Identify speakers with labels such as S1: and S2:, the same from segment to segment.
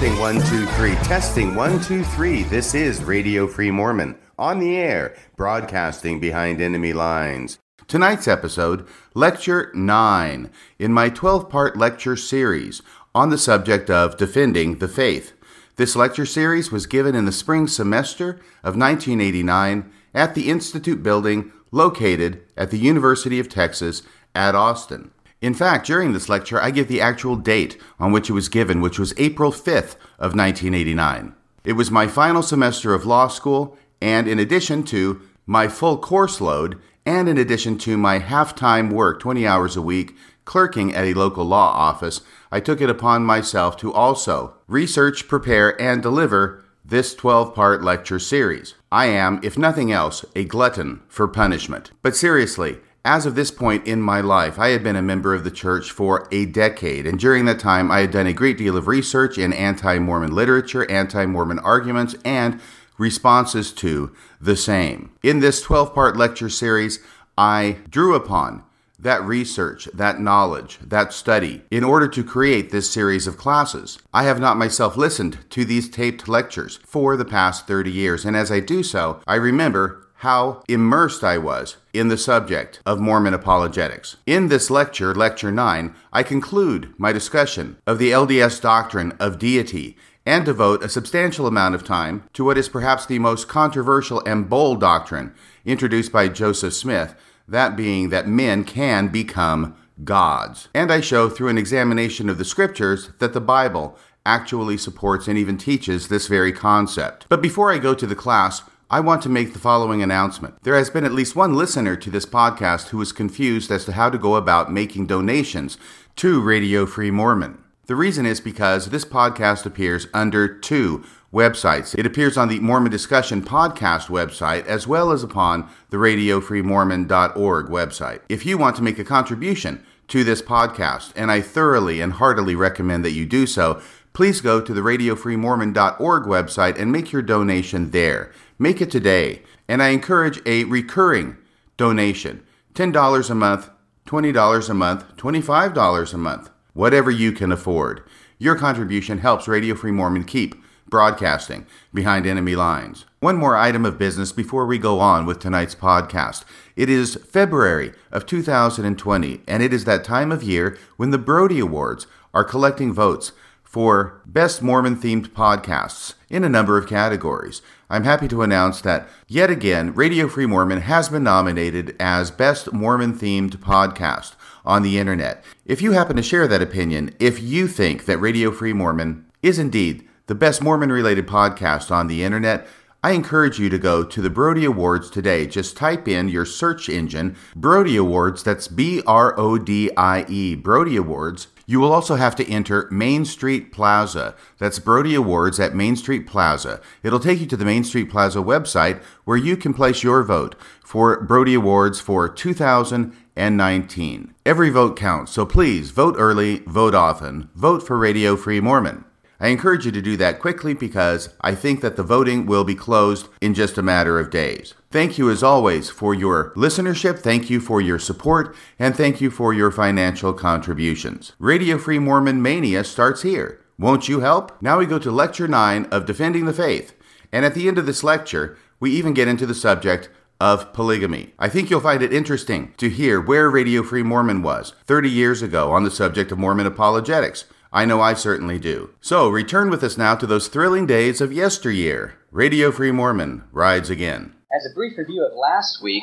S1: Testing one, two, three. Testing one, two, three. This is Radio Free Mormon on the air, broadcasting behind enemy lines. Tonight's episode, Lecture 9, in my 12 part lecture series on the subject of defending the faith. This lecture series was given in the spring semester of 1989 at the Institute building located at the University of Texas at Austin. In fact, during this lecture, I give the actual date on which it was given, which was April 5th of 1989. It was my final semester of law school, and in addition to my full course load, and in addition to my half-time work, 20 hours a week, clerking at a local law office, I took it upon myself to also research, prepare, and deliver this 12 part lecture series. I am, if nothing else, a glutton for punishment. But seriously, as of this point in my life, I had been a member of the church for a decade, and during that time, I had done a great deal of research in anti Mormon literature, anti Mormon arguments, and responses to the same. In this 12 part lecture series, I drew upon that research, that knowledge, that study in order to create this series of classes. I have not myself listened to these taped lectures for the past 30 years, and as I do so, I remember how immersed I was in the subject of Mormon apologetics. In this lecture, Lecture 9, I conclude my discussion of the LDS doctrine of deity and devote a substantial amount of time to what is perhaps the most controversial and bold doctrine introduced by Joseph Smith, that being that men can become gods. And I show through an examination of the scriptures that the Bible actually supports and even teaches this very concept. But before I go to the class, I want to make the following announcement. There has been at least one listener to this podcast who is confused as to how to go about making donations to Radio Free Mormon. The reason is because this podcast appears under two websites. It appears on the Mormon Discussion podcast website as well as upon the radiofreemormon.org website. If you want to make a contribution to this podcast, and I thoroughly and heartily recommend that you do so, please go to the radiofreemormon.org website and make your donation there. Make it today. And I encourage a recurring donation $10 a month, $20 a month, $25 a month, whatever you can afford. Your contribution helps Radio Free Mormon keep broadcasting behind enemy lines. One more item of business before we go on with tonight's podcast. It is February of 2020, and it is that time of year when the Brodie Awards are collecting votes for Best Mormon Themed Podcasts in a number of categories. I'm happy to announce that yet again, Radio Free Mormon has been nominated as Best Mormon Themed Podcast on the Internet. If you happen to share that opinion, if you think that Radio Free Mormon is indeed the best Mormon related podcast on the Internet, I encourage you to go to the Brodie Awards today. Just type in your search engine, Brodie Awards, that's B R O D I E, Brodie Awards, you will also have to enter Main Street Plaza. That's Brodie Awards at Main Street Plaza. It'll take you to the Main Street Plaza website where you can place your vote for Brodie Awards for 2019. Every vote counts, so please vote early, vote often, vote for Radio Free Mormon. I encourage you to do that quickly because I think that the voting will be closed in just a matter of days. Thank you as always for your listenership, thank you for your support, and thank you for your financial contributions. Radio Free Mormon Mania starts here. Won't you help? Now we go to Lecture 9 of Defending the Faith. And at the end of this lecture, we even get into the subject of polygamy. I think you'll find it interesting to hear where Radio Free Mormon was 30 years ago on the subject of Mormon apologetics. I know I certainly do. So return with us now to those thrilling days of yesteryear. Radio Free Mormon rides again.
S2: As a brief review of last week,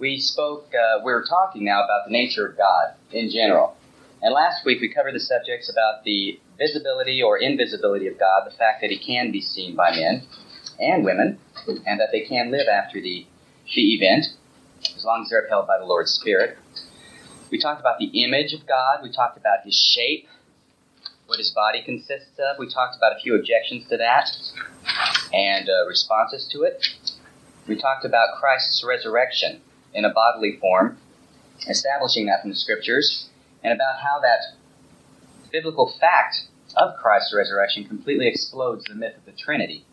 S2: we spoke, uh, we were talking now about the nature of God in general. And last week we covered the subjects about the visibility or invisibility of God, the fact that He can be seen by men and women, and that they can live after the, the event, as long as they're upheld by the Lord's Spirit. We talked about the image of God. We talked about his shape, what his body consists of. We talked about a few objections to that and uh, responses to it. We talked about Christ's resurrection in a bodily form, establishing that from the scriptures, and about how that biblical fact of Christ's resurrection completely explodes the myth of the Trinity.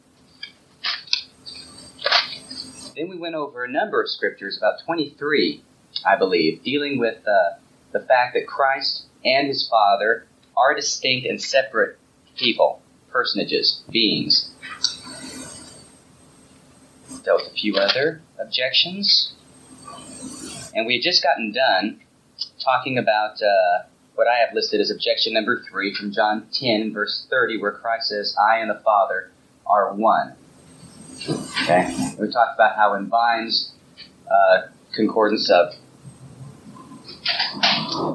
S2: Then we went over a number of scriptures, about 23 I believe, dealing with uh, the fact that Christ and his Father are distinct and separate people, personages, beings. Dealt with a few other objections. And we had just gotten done talking about uh, what I have listed as objection number three from John 10, verse 30, where Christ says, I and the Father are one. Okay? We talked about how in Vine's uh, concordance of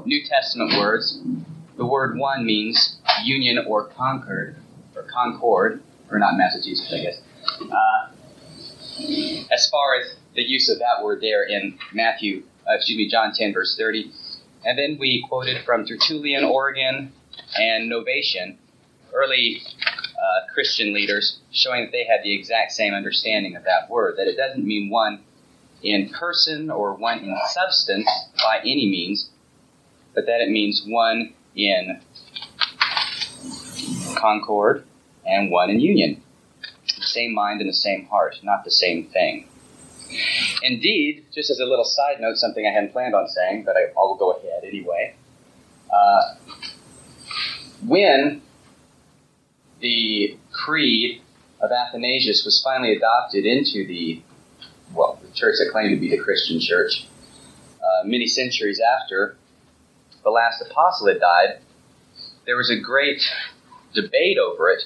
S2: New Testament words, the word one means union or concord, or concord, or not Massachusetts, I guess. Uh, as far as the use of that word there in Matthew, uh, excuse me, John 10, verse 30. And then we quoted from Tertullian, Origen, and Novatian, early uh, Christian leaders, showing that they had the exact same understanding of that word, that it doesn't mean one in person or one in substance by any means, but that it means one in concord and one in union. The same mind and the same heart, not the same thing. Indeed, just as a little side note, something I hadn't planned on saying, but I, will go ahead anyway. Uh, when the creed of Athanasius was finally adopted into the, well, the church that claimed to be the Christian church, uh, many centuries after the last apostle had died, there was a great debate over it,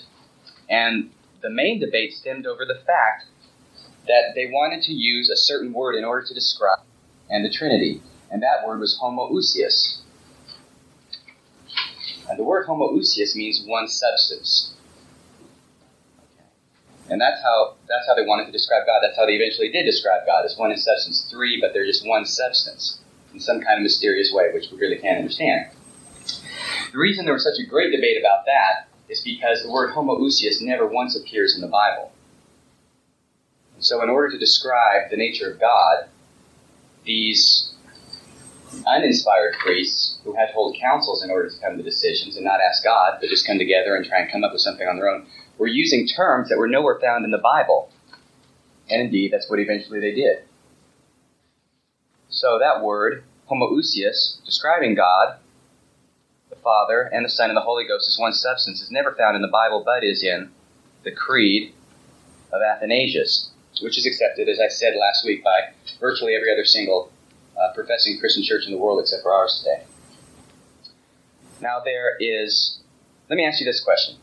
S2: and the main debate stemmed over the fact that they wanted to use a certain word in order to describe and the Trinity, and that word was homoousios. And the word homoousios means one substance. And that's how that's how they wanted to describe God. That's how they eventually did describe God as one in substance, three, but they're just one substance in some kind of mysterious way, which we really can't understand. The reason there was such a great debate about that is because the word homoousios never once appears in the Bible. So, in order to describe the nature of God, these uninspired priests who had to hold councils in order to come to decisions and not ask God, but just come together and try and come up with something on their own, were using terms that were nowhere found in the Bible. And indeed, that's what eventually they did. So, that word, homoousios, describing God, the Father, and the Son, and the Holy Ghost as one substance, is never found in the Bible, but is in the Creed of Athanasius which is accepted, as I said last week, by virtually every other single uh, professing Christian church in the world except for ours today. Now, there is, let me ask you this question.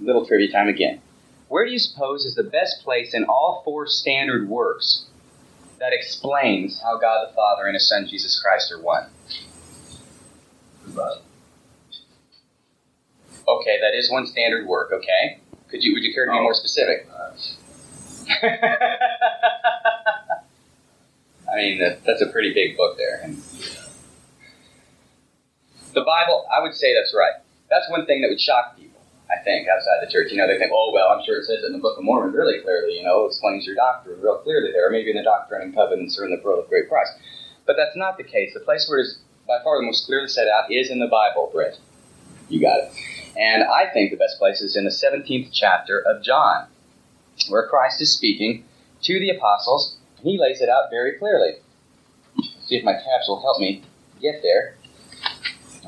S2: Little trivia time again. Where do you suppose is the best place in all four standard works that explains how God the Father and His Son Jesus Christ are one? Okay, that is one standard work. Okay, could you would you care to be more specific? I mean, that, that's a pretty big book there. And the Bible, I would say that's right. That's one thing that would shock people, I think, outside the church. You know, they think, oh, well, I'm sure it says it in the Book of Mormon really clearly, you know, explains your doctrine real clearly there, or maybe in the Doctrine and Covenants or in the Pearl of Great Price. But that's not the case. The place where it is by far the most clearly set out is in the Bible, Britt. You got it. And I think the best place is in the 17th chapter of John where Christ is speaking to the apostles, and he lays it out very clearly. Let's see if my tabs will help me get there.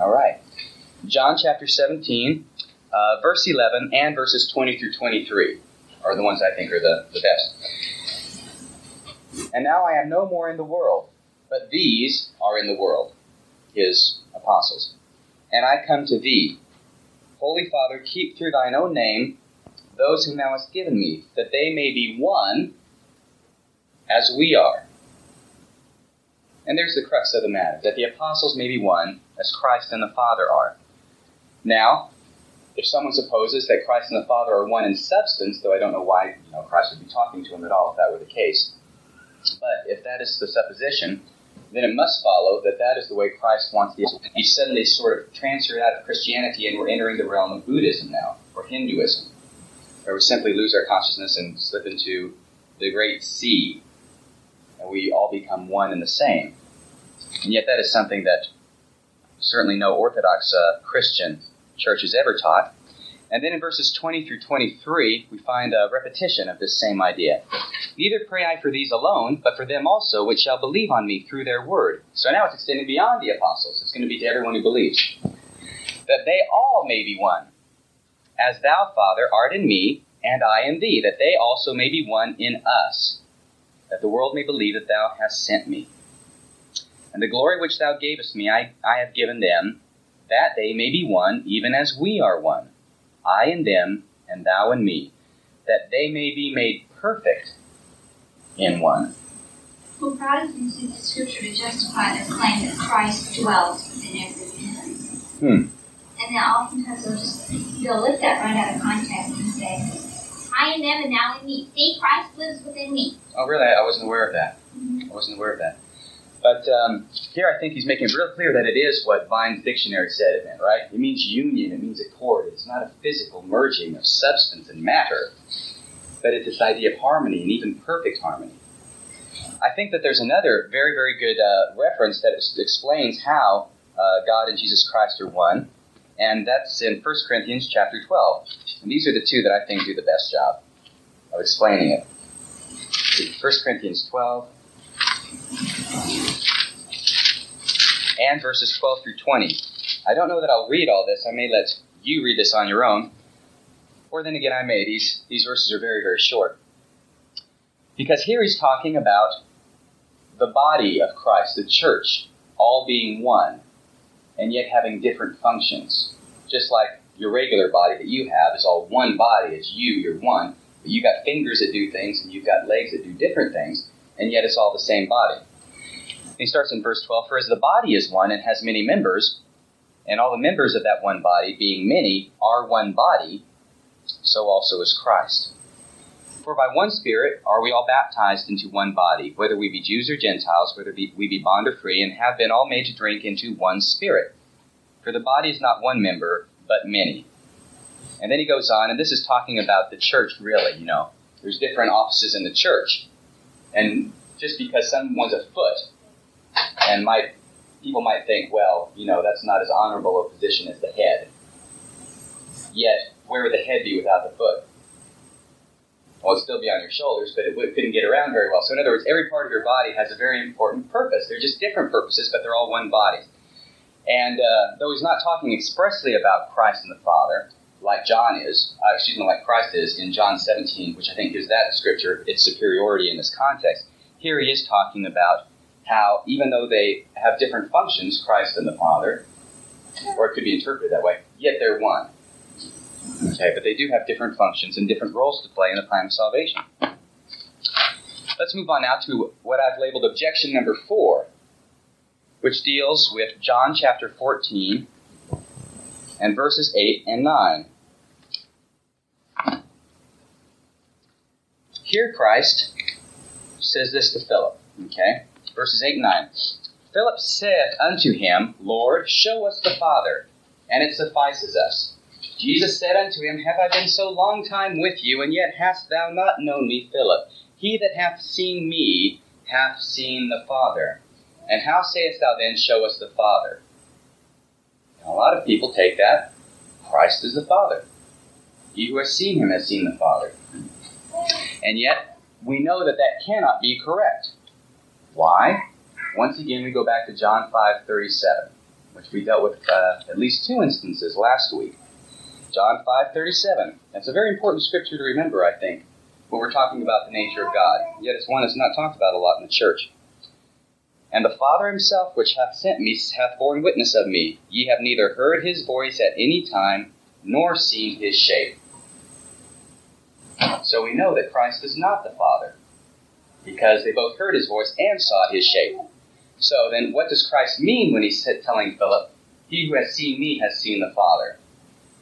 S2: All right. John chapter 17, uh, verse 11, and verses 20 through 23 are the ones I think are the, the best. And now I am no more in the world, but these are in the world, his apostles. And I come to thee. Holy Father, keep through thine own name those whom thou hast given me, that they may be one as we are. And there's the crux of the matter that the apostles may be one as Christ and the Father are. Now, if someone supposes that Christ and the Father are one in substance, though I don't know why you know, Christ would be talking to him at all if that were the case, but if that is the supposition, then it must follow that that is the way Christ wants the. He suddenly sort of transferred out of Christianity and we're entering the realm of Buddhism now, or Hinduism where we simply lose our consciousness and slip into the great sea, and we all become one and the same. And yet, that is something that certainly no Orthodox uh, Christian church has ever taught. And then in verses 20 through 23, we find a repetition of this same idea. Neither pray I for these alone, but for them also which shall believe on me through their word. So now it's extending beyond the apostles. It's going to be to everyone who believes. that they all may be one. As thou, Father, art in me, and I in thee, that they also may be one in us, that the world may believe that thou hast sent me. And the glory which thou gavest me, I, I have given them, that they may be one, even as we are one. I and them, and thou and me, that they may be made perfect in one.
S3: Well, Protestants use the scripture to justify their claim that Christ dwells within every man.
S2: Hmm.
S3: And then oftentimes they'll just they'll lift that right out of context and say, I in them and thou in me. See, Christ lives within me.
S2: Oh, really? I wasn't aware of that. I wasn't aware of that. But um, here I think he's making it real clear that it is what Vine's dictionary said it meant, right? It means union, it means accord. It's not a physical merging of substance and matter, but it's this idea of harmony and even perfect harmony. I think that there's another very, very good uh, reference that explains how uh, God and Jesus Christ are one, and that's in 1 Corinthians chapter 12. And these are the two that I think do the best job of explaining it. 1 Corinthians 12 and verses 12 through 20. I don't know that I'll read all this. I may let you read this on your own. Or then again, I may. These, these verses are very, very short. Because here he's talking about the body of Christ, the church, all being one, and yet having different functions. Just like your regular body that you have is all one body, it's you, you're one. But you've got fingers that do things, and you've got legs that do different things, and yet it's all the same body. He starts in verse 12 For as the body is one and has many members, and all the members of that one body, being many, are one body, so also is Christ. For by one Spirit are we all baptized into one body, whether we be Jews or Gentiles, whether we be bond or free, and have been all made to drink into one Spirit. For the body is not one member, but many. And then he goes on, and this is talking about the church, really, you know. There's different offices in the church. And just because someone's a foot, and might people might think, well, you know, that's not as honorable a position as the head. Yet, where would the head be without the foot? Well, it'd still be on your shoulders, but it couldn't get around very well. So, in other words, every part of your body has a very important purpose. They're just different purposes, but they're all one body. And uh, though he's not talking expressly about Christ and the Father, like John is, uh, excuse me, like Christ is in John 17, which I think gives that scripture its superiority in this context, here he is talking about how, even though they have different functions, Christ and the Father, or it could be interpreted that way, yet they're one. Okay, but they do have different functions and different roles to play in the plan of salvation. Let's move on now to what I've labeled objection number four, which deals with John chapter 14 and verses 8 and 9. Here, Christ says this to Philip, okay? Verses 8 and 9. Philip saith unto him, Lord, show us the Father, and it suffices us. Jesus said unto him, Have I been so long time with you, and yet hast thou not known me, Philip? He that hath seen me hath seen the Father. And how sayest thou then, Show us the Father? Now, a lot of people take that Christ is the Father. He who has seen him has seen the Father. And yet, we know that that cannot be correct. Why? Once again, we go back to John 5:37, which we dealt with uh, at least two instances last week. John 5:37. That's a very important scripture to remember, I think, when we're talking about the nature of God. Yet it's one that's not talked about a lot in the church. And the Father himself, which hath sent me, hath borne witness of me. Ye have neither heard his voice at any time, nor seen his shape. So we know that Christ is not the Father, because they both heard his voice and saw his shape. So then, what does Christ mean when he's telling Philip, He who has seen me has seen the Father?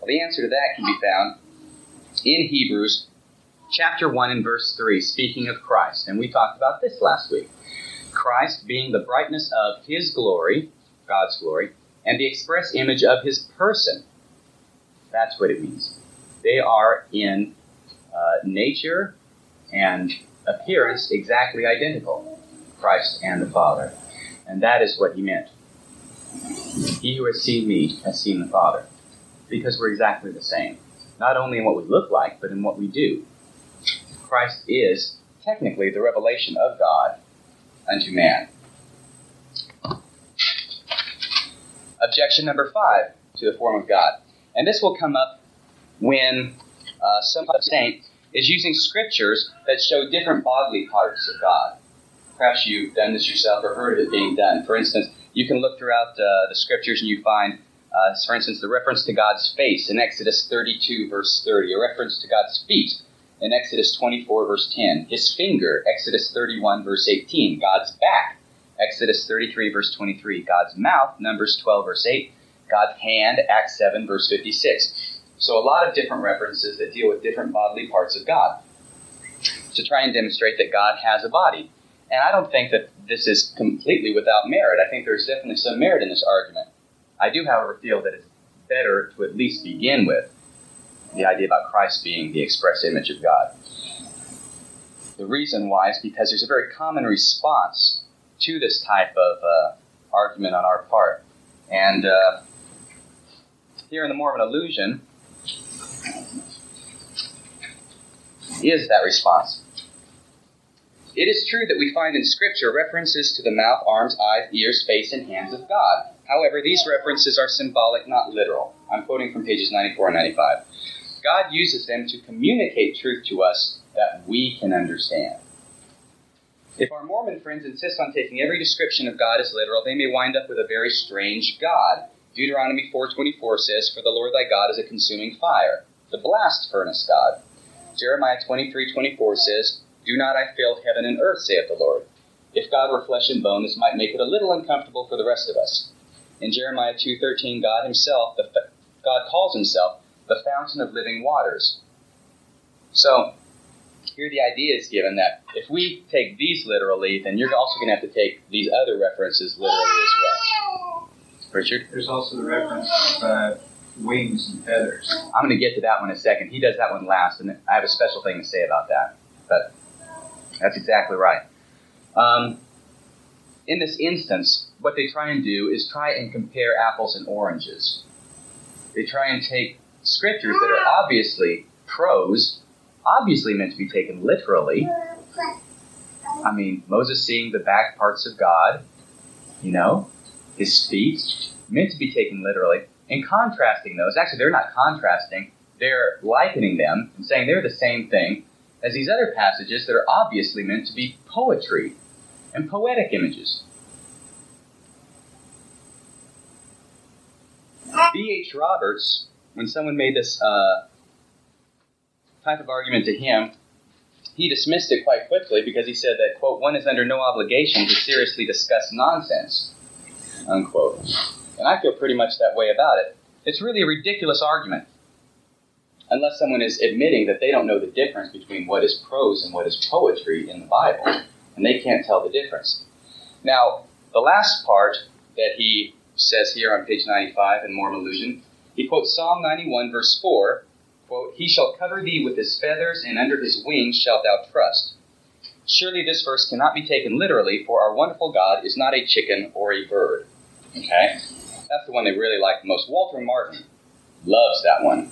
S2: Well, the answer to that can be found in Hebrews chapter 1 and verse 3, speaking of Christ. And we talked about this last week. Christ being the brightness of his glory, God's glory, and the express image of his person. That's what it means. They are in uh, nature and appearance exactly identical, Christ and the Father. And that is what he meant. He who has seen me has seen the Father because we're exactly the same. Not only in what we look like, but in what we do. Christ is technically the revelation of God unto man. Objection number five to the form of God. And this will come up when uh, some saint is using scriptures that show different bodily parts of God. Perhaps you've done this yourself or heard of it being done. For instance, you can look throughout uh, the scriptures and you find, uh, for instance, the reference to God's face in Exodus 32, verse 30, a reference to God's feet in Exodus 24, verse 10, his finger, Exodus 31, verse 18, God's back, Exodus 33, verse 23, God's mouth, Numbers 12, verse 8, God's hand, Acts 7, verse 56. So a lot of different references that deal with different bodily parts of God to try and demonstrate that God has a body. And I don't think that this is completely without merit. I think there's definitely some merit in this argument. I do, however, feel that it's better to at least begin with the idea about Christ being the express image of God. The reason why is because there's a very common response to this type of uh, argument on our part. And uh, here in the Mormon illusion is that response. It is true that we find in Scripture references to the mouth, arms, eyes, ears, face, and hands of God. However, these references are symbolic, not literal. I'm quoting from pages 94 and 95. God uses them to communicate truth to us that we can understand. If our Mormon friends insist on taking every description of God as literal, they may wind up with a very strange God. Deuteronomy 4:24 says, "For the Lord thy God is a consuming fire, the blast furnace God." Jeremiah 23:24 says, "Do not I fill heaven and earth, saith the Lord." If God were flesh and bone, this might make it a little uncomfortable for the rest of us. In Jeremiah 2:13, God himself, the, God calls himself the fountain of living waters. So, here the idea is given that if we take these literally, then you're also going to have to take these other references literally as well. Richard?
S4: There's also the reference of uh, wings and feathers.
S2: I'm going to get to that one in a second. He does that one last, and I have a special thing to say about that. But that's exactly right. Um, in this instance, what they try and do is try and compare apples and oranges. They try and take scriptures that are obviously prose, obviously meant to be taken literally. I mean, Moses seeing the back parts of God, you know, his feet, meant to be taken literally, and contrasting those. Actually, they're not contrasting, they're likening them and saying they're the same thing as these other passages that are obviously meant to be poetry and poetic images. B.H. Roberts when someone made this uh, type of argument to him, he dismissed it quite quickly because he said that, quote, one is under no obligation to seriously discuss nonsense, unquote. And I feel pretty much that way about it. It's really a ridiculous argument, unless someone is admitting that they don't know the difference between what is prose and what is poetry in the Bible, and they can't tell the difference. Now, the last part that he says here on page 95 in Mormon Illusion he quotes Psalm 91, verse 4, quote, He shall cover thee with his feathers, and under his wings shalt thou trust. Surely this verse cannot be taken literally, for our wonderful God is not a chicken or a bird. Okay? That's the one they really like the most. Walter Martin loves that one.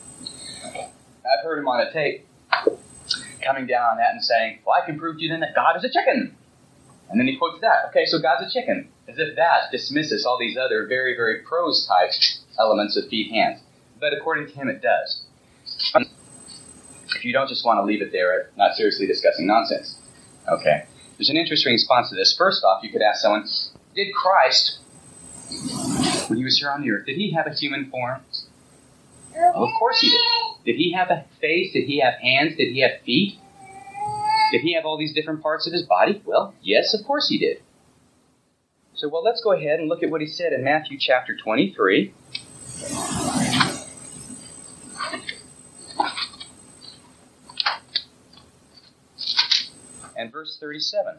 S2: I've heard him on a tape coming down on that and saying, Well, I can prove to you then that God is a chicken. And then he quotes that. Okay, so God's a chicken. As if that dismisses all these other very, very prose type elements of feet, hands. But according to him, it does. If you don't just want to leave it there, not seriously discussing nonsense. Okay. There's an interesting response to this. First off, you could ask someone, did Christ, when he was here on the earth, did he have a human form? Well, of course he did. Did he have a face? Did he have hands? Did he have feet? Did he have all these different parts of his body? Well, yes, of course he did. So, well, let's go ahead and look at what he said in Matthew chapter 23. And verse 37.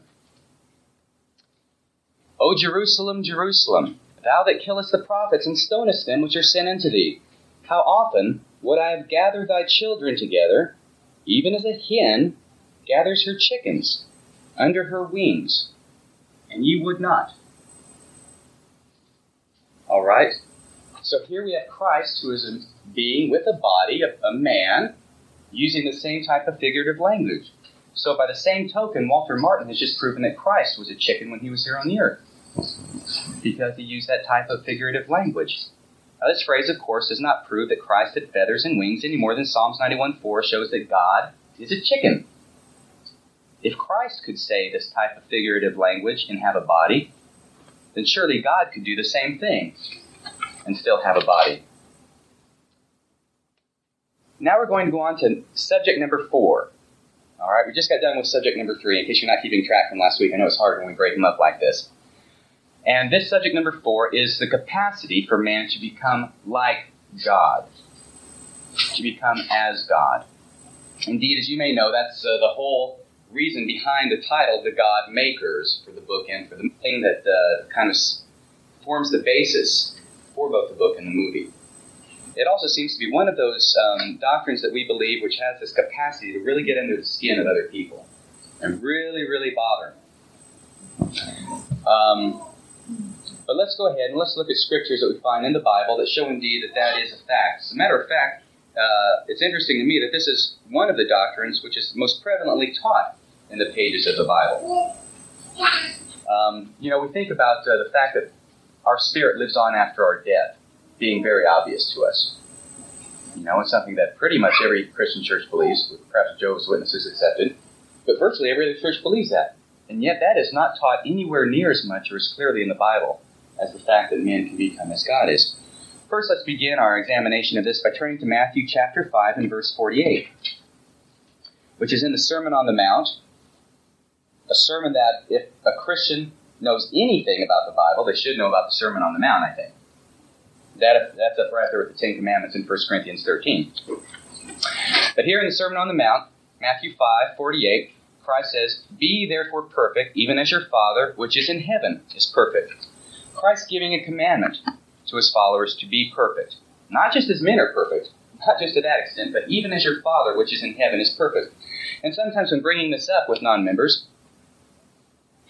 S2: O Jerusalem, Jerusalem, thou that killest the prophets and stonest them which are sent unto thee, how often would I have gathered thy children together, even as a hen gathers her chickens under her wings, and ye would not. All right? So here we have Christ, who is a being with a body, a, a man, using the same type of figurative language. So, by the same token, Walter Martin has just proven that Christ was a chicken when he was here on the earth, because he used that type of figurative language. Now, this phrase, of course, does not prove that Christ had feathers and wings any more than Psalms 91.4 shows that God is a chicken. If Christ could say this type of figurative language and have a body, then surely God could do the same thing and still have a body. Now we're going to go on to subject number four. All right, we just got done with subject number three. In case you're not keeping track from last week, I know it's hard when we break them up like this. And this subject number four is the capacity for man to become like God, to become as God. Indeed, as you may know, that's uh, the whole reason behind the title, The God Makers, for the book and for the thing that uh, kind of forms the basis for both the book and the movie. It also seems to be one of those um, doctrines that we believe which has this capacity to really get into the skin of other people and really, really bother them. Um, but let's go ahead and let's look at scriptures that we find in the Bible that show indeed that that is a fact. As a matter of fact, uh, it's interesting to me that this is one of the doctrines which is most prevalently taught in the pages of the Bible. Um, you know, we think about uh, the fact that our spirit lives on after our death being very obvious to us. You know, it's something that pretty much every Christian church believes, with perhaps Jehovah's Witnesses accepted, but virtually every other church believes that. And yet that is not taught anywhere near as much or as clearly in the Bible as the fact that man can become as God is. First, let's begin our examination of this by turning to Matthew chapter 5 and verse 48, which is in the Sermon on the Mount, a sermon that if a Christian knows anything about the Bible, they should know about the Sermon on the Mount, I think. That, that's up right there with the Ten Commandments in 1 Corinthians 13. But here in the Sermon on the Mount, Matthew 5 48, Christ says, Be therefore perfect, even as your Father, which is in heaven, is perfect. Christ giving a commandment to his followers to be perfect. Not just as men are perfect, not just to that extent, but even as your Father, which is in heaven, is perfect. And sometimes when bringing this up with non members,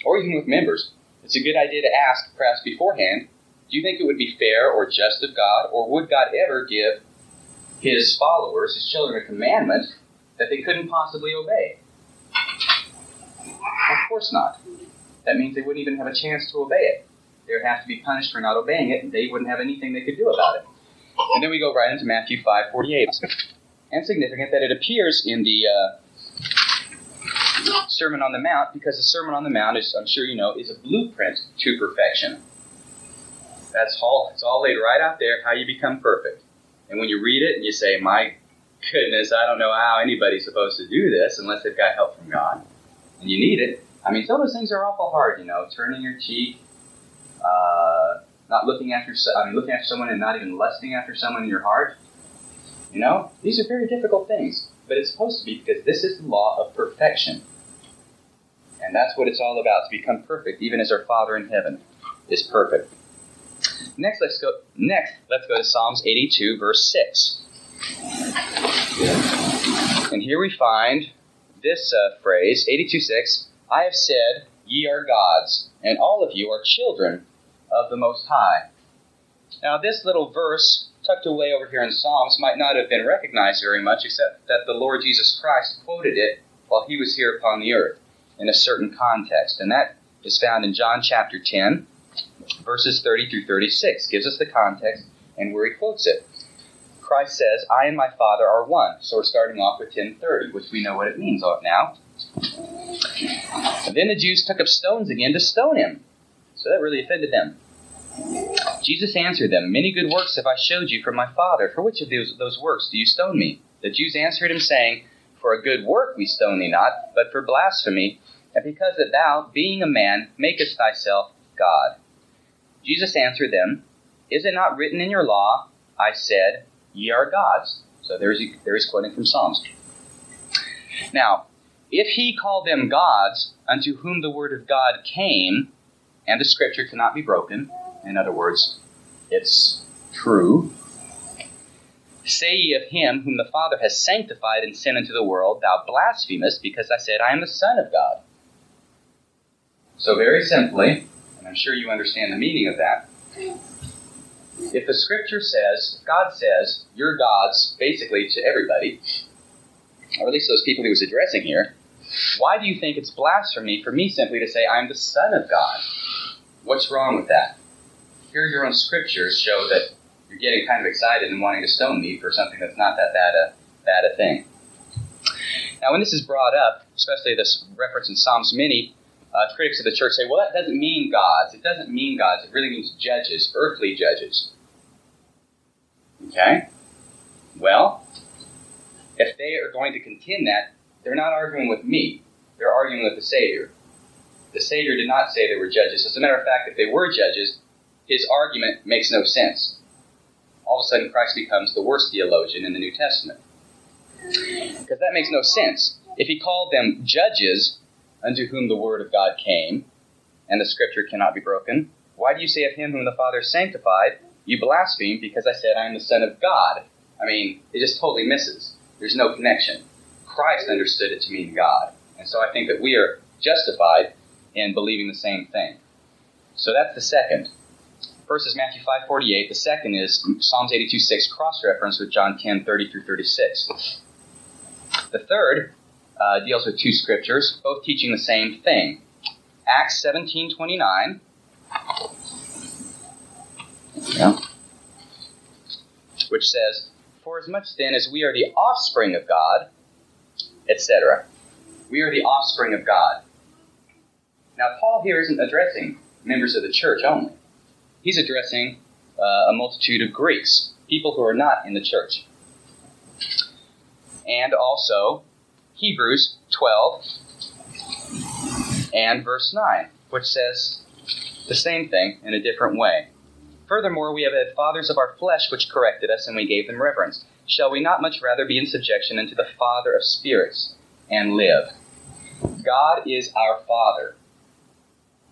S2: or even with members, it's a good idea to ask, perhaps beforehand, do you think it would be fair or just of God, or would God ever give his followers, his children, a commandment that they couldn't possibly obey? Of course not. That means they wouldn't even have a chance to obey it. They would have to be punished for not obeying it, and they wouldn't have anything they could do about it. And then we go right into Matthew 5:48. And significant that it appears in the uh, Sermon on the Mount because the Sermon on the Mount is, I'm sure you know, is a blueprint to perfection. That's all. It's all laid right out there how you become perfect. And when you read it and you say, "My goodness, I don't know how anybody's supposed to do this unless they've got help from God," and you need it. I mean, some of those things are awful hard. You know, turning your cheek, uh, not looking after. I mean, looking after someone and not even lusting after someone in your heart. You know, these are very difficult things, but it's supposed to be because this is the law of perfection. And that's what it's all about, to become perfect, even as our Father in heaven is perfect. Next, let's go. Next, let's go to Psalms 82, verse 6. And here we find this uh, phrase, 82:6. I have said, "Ye are gods, and all of you are children of the Most High." Now, this little verse tucked away over here in Psalms might not have been recognized very much, except that the Lord Jesus Christ quoted it while he was here upon the earth in a certain context, and that is found in John chapter 10, verses 30 through 36 gives us the context and where he quotes it. Christ says, I and my Father are one. So we're starting off with 1030, which we know what it means now. And then the Jews took up stones again to stone him. So that really offended them. Jesus answered them, Many good works have I showed you from my Father. For which of those, those works do you stone me? The Jews answered him, saying, For a good work we stone thee not, but for blasphemy, and because that thou, being a man, makest thyself God. Jesus answered them, Is it not written in your law, I said, Ye are gods? So there's, there's quoting from Psalms. Now, if he called them gods, unto whom the word of God came, and the scripture cannot be broken, in other words, it's true. Say ye of him whom the Father has sanctified and sent into the world, Thou blasphemest, because I said, I am the Son of God. So, very simply, and I'm sure you understand the meaning of that. If the scripture says, God says, you're gods, basically to everybody, or at least those people he was addressing here, why do you think it's blasphemy for me simply to say, I'm the Son of God? What's wrong with that? Here, your own scriptures show that you're getting kind of excited and wanting to stone me for something that's not that bad a, bad a thing. Now, when this is brought up, especially this reference in Psalms, many uh, critics of the church say, well, that doesn't mean gods. It doesn't mean gods. It really means judges, earthly judges. Okay? Well, if they are going to contend that, they're not arguing with me. They're arguing with the Savior. The Savior did not say they were judges. As a matter of fact, if they were judges, his argument makes no sense. All of a sudden, Christ becomes the worst theologian in the New Testament. Because that makes no sense. If he called them judges unto whom the word of God came, and the scripture cannot be broken, why do you say of him whom the Father sanctified, you blaspheme because I said I am the Son of God? I mean, it just totally misses. There's no connection. Christ understood it to mean God. And so I think that we are justified in believing the same thing. So that's the second. First is Matthew 5.48. The second is Psalms 82.6 cross-reference with John 10.30 through 36. The third uh, deals with two scriptures, both teaching the same thing. Acts 17.29. Yeah. Which says, For as much then as we are the offspring of God, etc. We are the offspring of God. Now, Paul here isn't addressing members of the church only. He's addressing uh, a multitude of Greeks, people who are not in the church. And also Hebrews 12 and verse 9, which says the same thing in a different way. Furthermore, we have had fathers of our flesh which corrected us, and we gave them reverence. Shall we not much rather be in subjection unto the Father of spirits and live? God is our Father.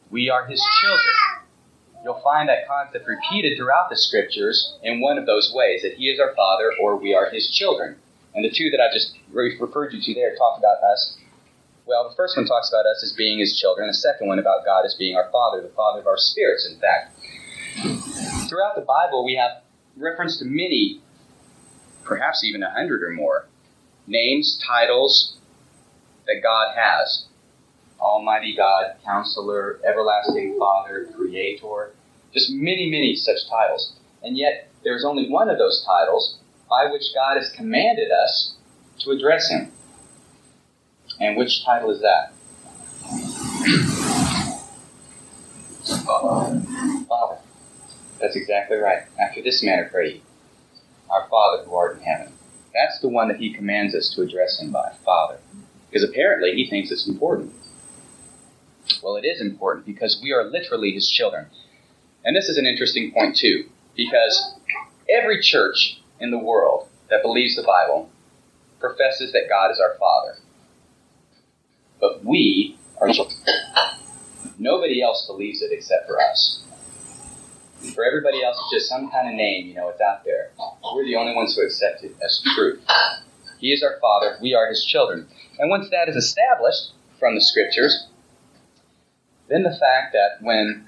S2: We are His children. You'll find that concept repeated throughout the Scriptures in one of those ways that He is our Father or we are His children. And the two that I just referred you to there talk about us. Well, the first one talks about us as being His children. The second one about God as being our Father, the Father of our spirits, in fact. Throughout the Bible, we have reference to many, perhaps even a hundred or more, names, titles that God has. Almighty God, Counselor, Everlasting Father, Creator, just many, many such titles. And yet, there's only one of those titles by which God has commanded us to address Him. And which title is that? Father. That's exactly right. After this manner pray Our Father who art in heaven. That's the one that He commands us to address Him by, Father. Because apparently He thinks it's important. Well, it is important because we are literally his children. And this is an interesting point, too, because every church in the world that believes the Bible professes that God is our Father. But we are children. Nobody else believes it except for us. For everybody else, it's just some kind of name, you know, it's out there. We're the only ones who accept it as truth. He is our Father, we are His children. And once that is established from the Scriptures, then the fact that when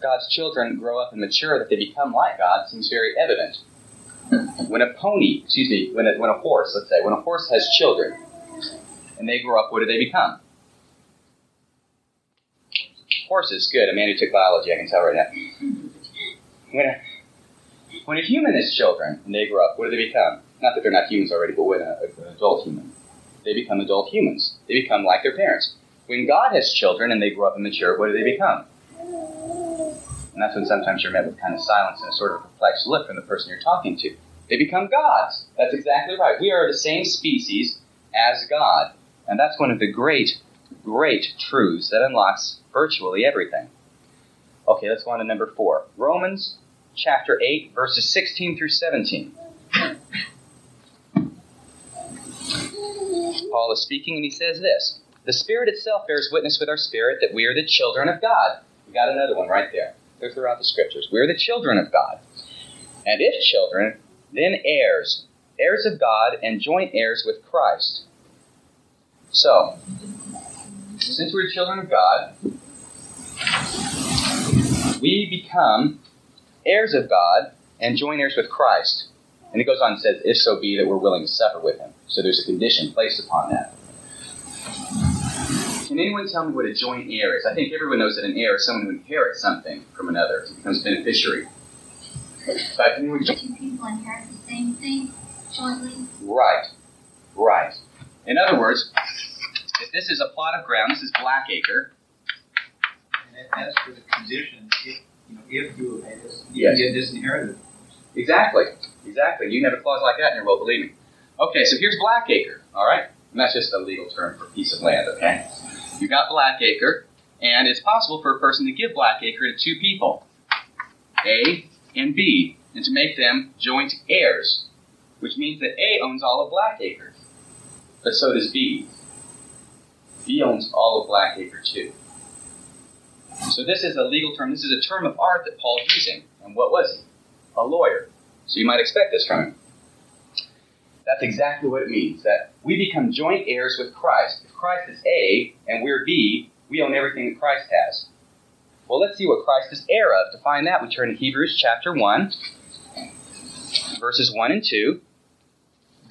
S2: God's children grow up and mature, that they become like God seems very evident. When a pony, excuse me, when a, when a horse, let's say, when a horse has children and they grow up, what do they become? Horses, good. A man who took biology, I can tell right now. When a, when a human has children and they grow up, what do they become? Not that they're not humans already, but when a, an adult human, they become adult humans. They become like their parents. When God has children and they grow up and mature, what do they become? And that's when sometimes you're met with kind of silence and a sort of perplexed look from the person you're talking to. They become gods. That's exactly right. We are the same species as God. And that's one of the great, great truths that unlocks virtually everything. Okay, let's go on to number four. Romans chapter 8, verses 16 through 17. Paul is speaking and he says this the Spirit itself bears witness with our spirit that we are the children of God. We got another one right there. They're throughout the scriptures. We're the children of God. And if children, then heirs, heirs of God and joint heirs with Christ. So, since we're children of God, we become heirs of God and joint heirs with Christ. And it goes on and says, if so be that we're willing to suffer with him. So there's a condition placed upon that. Can anyone tell me what a joint heir is? I think everyone knows that an heir is someone who inherits something from another, becomes beneficiary. But
S3: Two people inherit the same thing jointly.
S2: right, right. In other words, if this is a plot of ground, this is Blackacre.
S4: And as for the condition, if, you know, if you obey this, you
S2: Yes.
S4: get disinherited.
S2: Exactly, exactly. You can have a clause like that in your will, believe me. Okay, so here's Blackacre, all right? And that's just a legal term for piece of land, okay? You got Blackacre, and it's possible for a person to give Blackacre to two people, A and B, and to make them joint heirs, which means that A owns all of Blackacre, but so does B. B owns all of Blackacre too. So this is a legal term. This is a term of art that Paul's using. And what was he? A lawyer. So you might expect this from him. That's exactly what it means. That we become joint heirs with Christ. If Christ is A and we're B, we own everything that Christ has. Well, let's see what Christ is heir of. To find that, we turn to Hebrews chapter 1, verses 1 and 2.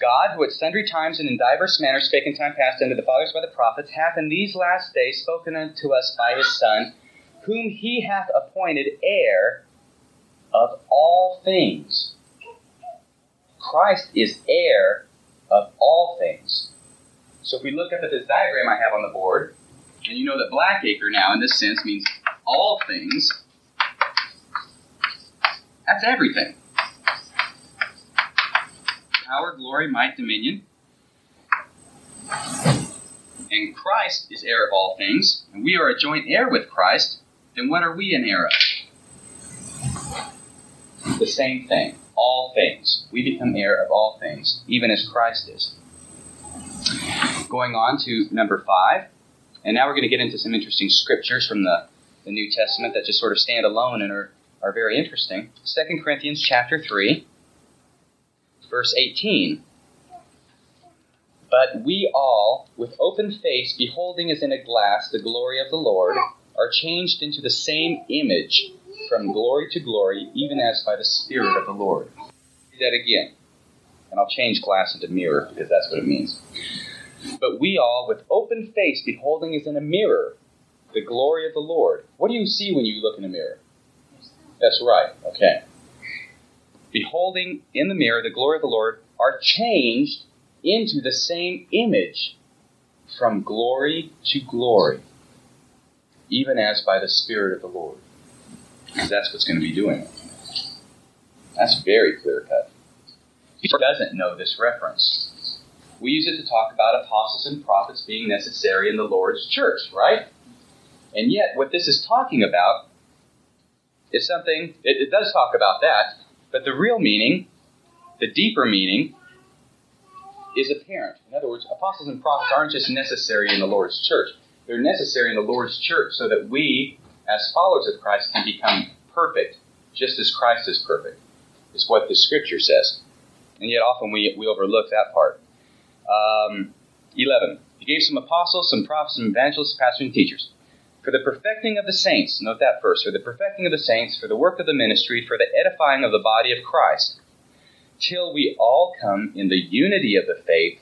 S2: God, who at sundry times and in divers manners spake in time past unto the fathers by the prophets, hath in these last days spoken unto us by his Son, whom he hath appointed heir of all things. Christ is heir of all things. So if we look up at this diagram I have on the board, and you know that Blackacre now, in this sense, means all things, that's everything. Power, glory, might, dominion. And Christ is heir of all things, and we are a joint heir with Christ, then what are we an heir of? The same thing. All things. We become heir of all things, even as Christ is. Going on to number five, and now we're going to get into some interesting scriptures from the, the New Testament that just sort of stand alone and are, are very interesting. 2 Corinthians chapter 3, verse 18. But we all, with open face, beholding as in a glass the glory of the Lord, are changed into the same image from glory to glory, even as by the Spirit of the Lord. Do that again. And I'll change glass into mirror because that's what it means. But we all, with open face, beholding as in a mirror the glory of the Lord. What do you see when you look in a mirror? That's right. Okay. Beholding in the mirror the glory of the Lord, are changed into the same image from glory to glory, even as by the Spirit of the Lord. Because that's what's going to be doing it. That's very clear cut. He doesn't know this reference? We use it to talk about apostles and prophets being necessary in the Lord's church, right? And yet, what this is talking about is something, it, it does talk about that, but the real meaning, the deeper meaning, is apparent. In other words, apostles and prophets aren't just necessary in the Lord's church. They're necessary in the Lord's church so that we, as followers of Christ, can become perfect, just as Christ is perfect, is what the scripture says. And yet often we, we overlook that part. Um, 11. He gave some apostles, some prophets, some evangelists, pastors, and teachers. For the perfecting of the saints, note that first, for the perfecting of the saints, for the work of the ministry, for the edifying of the body of Christ, till we all come in the unity of the faith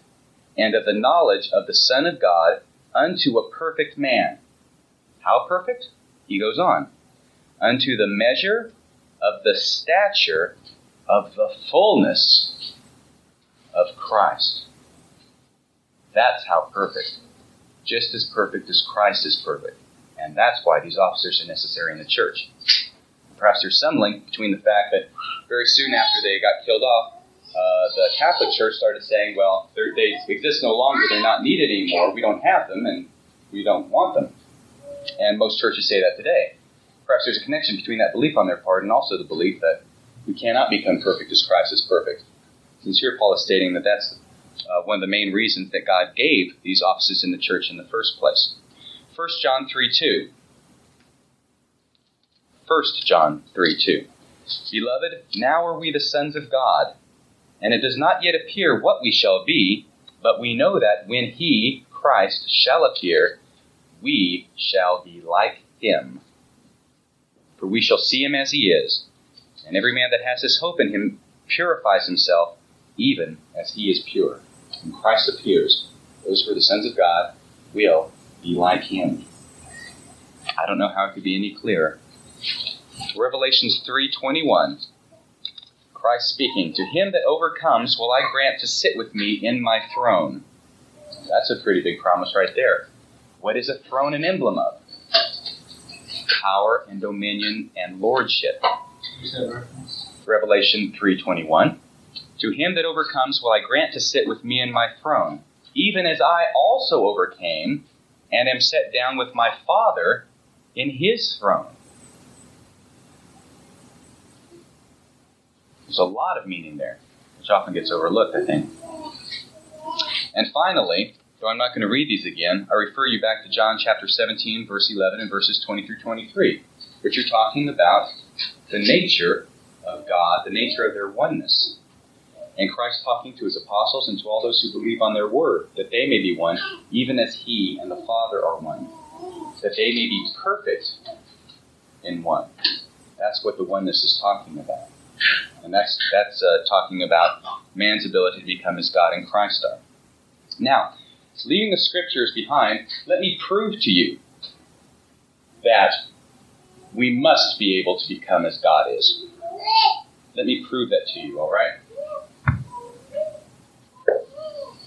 S2: and of the knowledge of the Son of God unto a perfect man. How perfect? He goes on. Unto the measure of the stature of the fullness of Christ. That's how perfect. Just as perfect as Christ is perfect. And that's why these officers are necessary in the church. Perhaps there's some link between the fact that very soon after they got killed off, uh, the Catholic Church started saying, well, they exist no longer, they're not needed anymore, we don't have them, and we don't want them. And most churches say that today. Perhaps there's a connection between that belief on their part and also the belief that we cannot become perfect as Christ is perfect. Since here Paul is stating that that's uh, one of the main reasons that God gave these offices in the church in the first place. 1 John 3 2. 1 John 3 2. Beloved, now are we the sons of God, and it does not yet appear what we shall be, but we know that when He, Christ, shall appear, we shall be like Him. For we shall see Him as He is, and every man that has this hope in Him purifies himself, even as He is pure. When Christ appears, those who are the sons of God will be like Him. I don't know how it could be any clearer. Revelations 3:21 Christ speaking, To him that overcomes will I grant to sit with me in my throne. That's a pretty big promise right there. What is a throne an emblem of? Power and dominion and lordship. Revelation 3:21. To him that overcomes will I grant to sit with me in my throne, even as I also overcame and am set down with my Father in his throne. There's a lot of meaning there, which often gets overlooked, I think. And finally, though I'm not going to read these again, I refer you back to John chapter 17, verse 11, and verses 20 through 23, which are talking about the nature of God, the nature of their oneness. And Christ talking to his apostles and to all those who believe on their word, that they may be one, even as he and the Father are one, that they may be perfect in one. That's what the oneness is talking about. And that's, that's uh, talking about man's ability to become as God and Christ are. Now, leaving the scriptures behind, let me prove to you that we must be able to become as God is. Let me prove that to you, all right?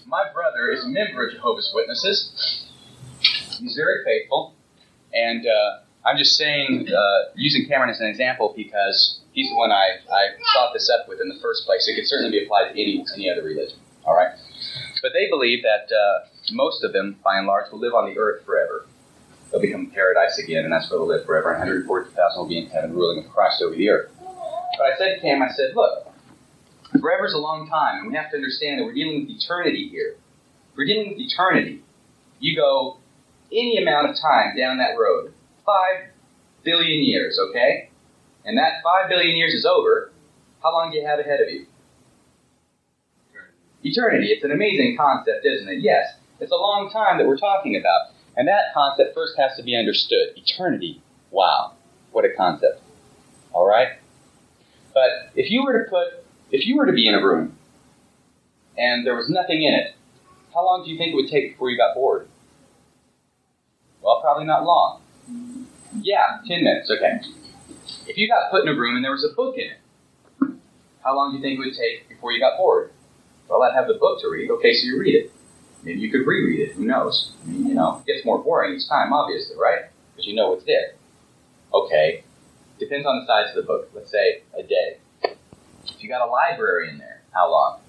S2: My brother is a member of Jehovah's Witnesses. He's very faithful. And uh, I'm just saying, uh, using Cameron as an example because he's the one I, I thought this up with in the first place. It could certainly be applied to any, any other religion. All right? But they believe that uh, most of them, by and large, will live on the earth forever. They'll become paradise again, and that's where they'll live forever. 140,000 will be in heaven ruling with Christ over the earth. But I said to Cam, I said, look, forever is a long time, and we have to understand that we're dealing with eternity here. We're dealing with eternity. You go any amount of time down that road, five billion years, okay? And that five billion years is over. How long do you have ahead of you? Eternity. It's an amazing concept, isn't it? Yes. It's a long time that we're talking about. And that concept first has to be understood. Eternity. Wow. What a concept. All right? But if you were to put, if you were to be in a room and there was nothing in it, how long do you think it would take before you got bored? Well, probably not long. Yeah, 10 minutes, okay. If you got put in a room and there was a book in it, how long do you think it would take before you got bored? Well, I'd have the book to read. Okay, so you read it. Maybe you could reread it. Who knows? I mean, you know, it gets more boring each time, obviously, right? Because you know what's there. Okay, depends on the size of the book. Let's say a day. If you got a library in there, how long?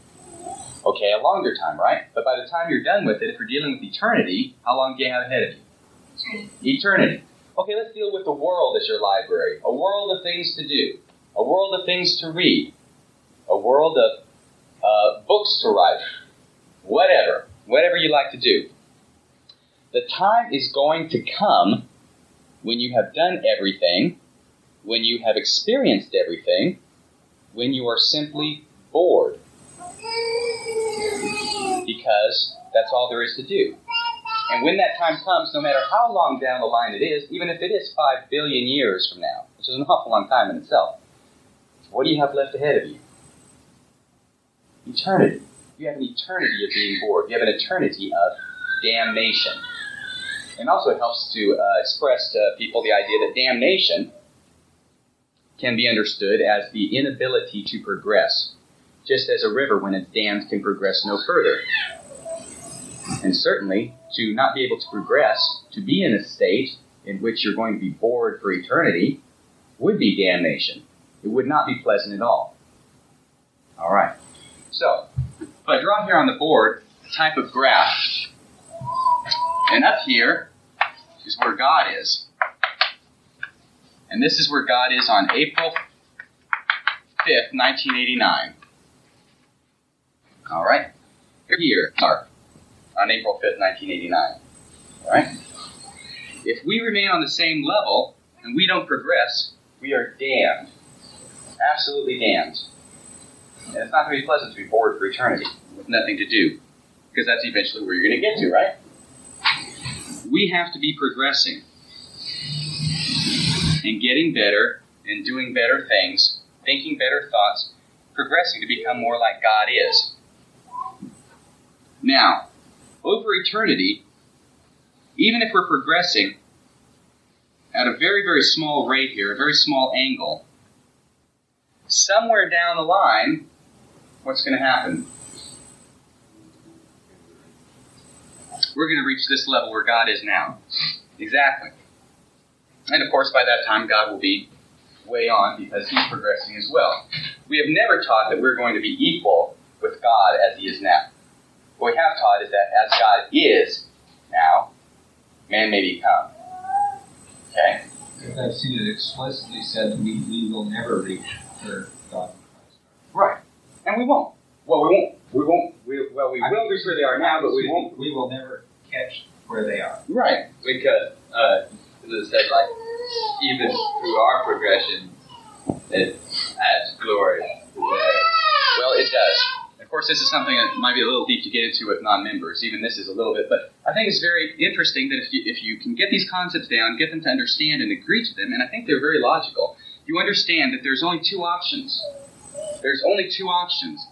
S2: Okay, a longer time, right? But by the time you're done with it, if you're dealing with eternity, how long do you have ahead of you? Eternity. Okay, let's deal with the world as your library. A world of things to do, a world of things to read, a world of uh, books to write, whatever, whatever you like to do. The time is going to come when you have done everything, when you have experienced everything, when you are simply bored. Because that's all there is to do. And when that time comes, no matter how long down the line it is, even if it is five billion years from now, which is an awful long time in itself, what do you have left ahead of you? Eternity. You have an eternity of being bored. You have an eternity of damnation. And also, it helps to uh, express to people the idea that damnation can be understood as the inability to progress, just as a river, when it's dammed, can progress no further. And certainly, to not be able to progress, to be in a state in which you're going to be bored for eternity, would be damnation. It would not be pleasant at all. All right. So, if I draw here on the board a type of graph, and up here is where God is. And this is where God is on April 5th, 1989. All right? Here, sorry, on April 5th, 1989. All right? If we remain on the same level and we don't progress, we are damned. Absolutely damned. And it's not going to be pleasant to be bored for eternity with nothing to do, because that's eventually where you're going to get to, right? We have to be progressing and getting better and doing better things, thinking better thoughts, progressing to become more like God is. Now, over eternity, even if we're progressing at a very, very small rate here, a very small angle, somewhere down the line, what's going to happen? We're going to reach this level where God is now. Exactly. And of course, by that time, God will be way on because He's progressing as well. We have never taught that we're going to be equal with God as He is now. What we have taught is that as God is now, man may become. Okay?
S4: I've seen it explicitly said we, we will never reach for God
S2: Right. And we won't. Well, we won't. We won't. We, well, we
S4: I
S2: will
S4: mean,
S2: reach where they are now, but we won't.
S4: We will never catch where they are.
S2: Right.
S5: because uh, as it said, like even through our progression, it adds glory to theirs.
S2: Well, it does. Of course, this is something that might be a little deep to get into with non-members. Even this is a little bit, but I think it's very interesting that if you if you can get these concepts down, get them to understand and agree to them, and I think they're very logical. You understand that there's only two options. There's only two options.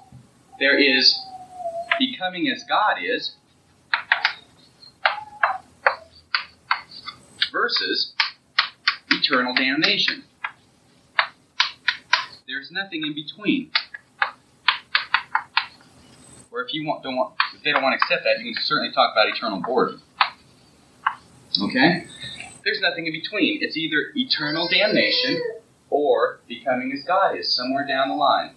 S2: There is becoming as God is versus eternal damnation. There's nothing in between. Or if you want, don't want, if they don't want to accept that, you can certainly talk about eternal boredom. Okay? There's nothing in between. It's either eternal damnation or becoming as God is somewhere down the line.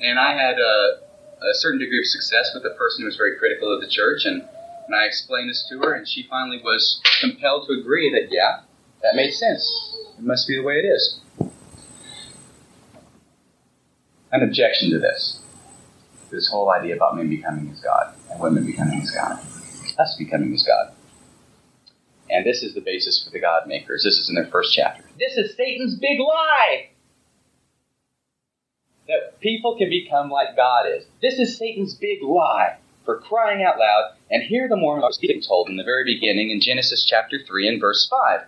S2: And I had a, a certain degree of success with a person who was very critical of the church, and, and I explained this to her, and she finally was compelled to agree that, yeah, that made sense. It must be the way it is. An objection to this. This whole idea about men becoming as God and women becoming as God. Us becoming as God. And this is the basis for the God makers. This is in their first chapter. This is Satan's big lie! That people can become like God is. This is Satan's big lie for crying out loud. And here the Mormons was being told in the very beginning in Genesis chapter 3 and verse 5.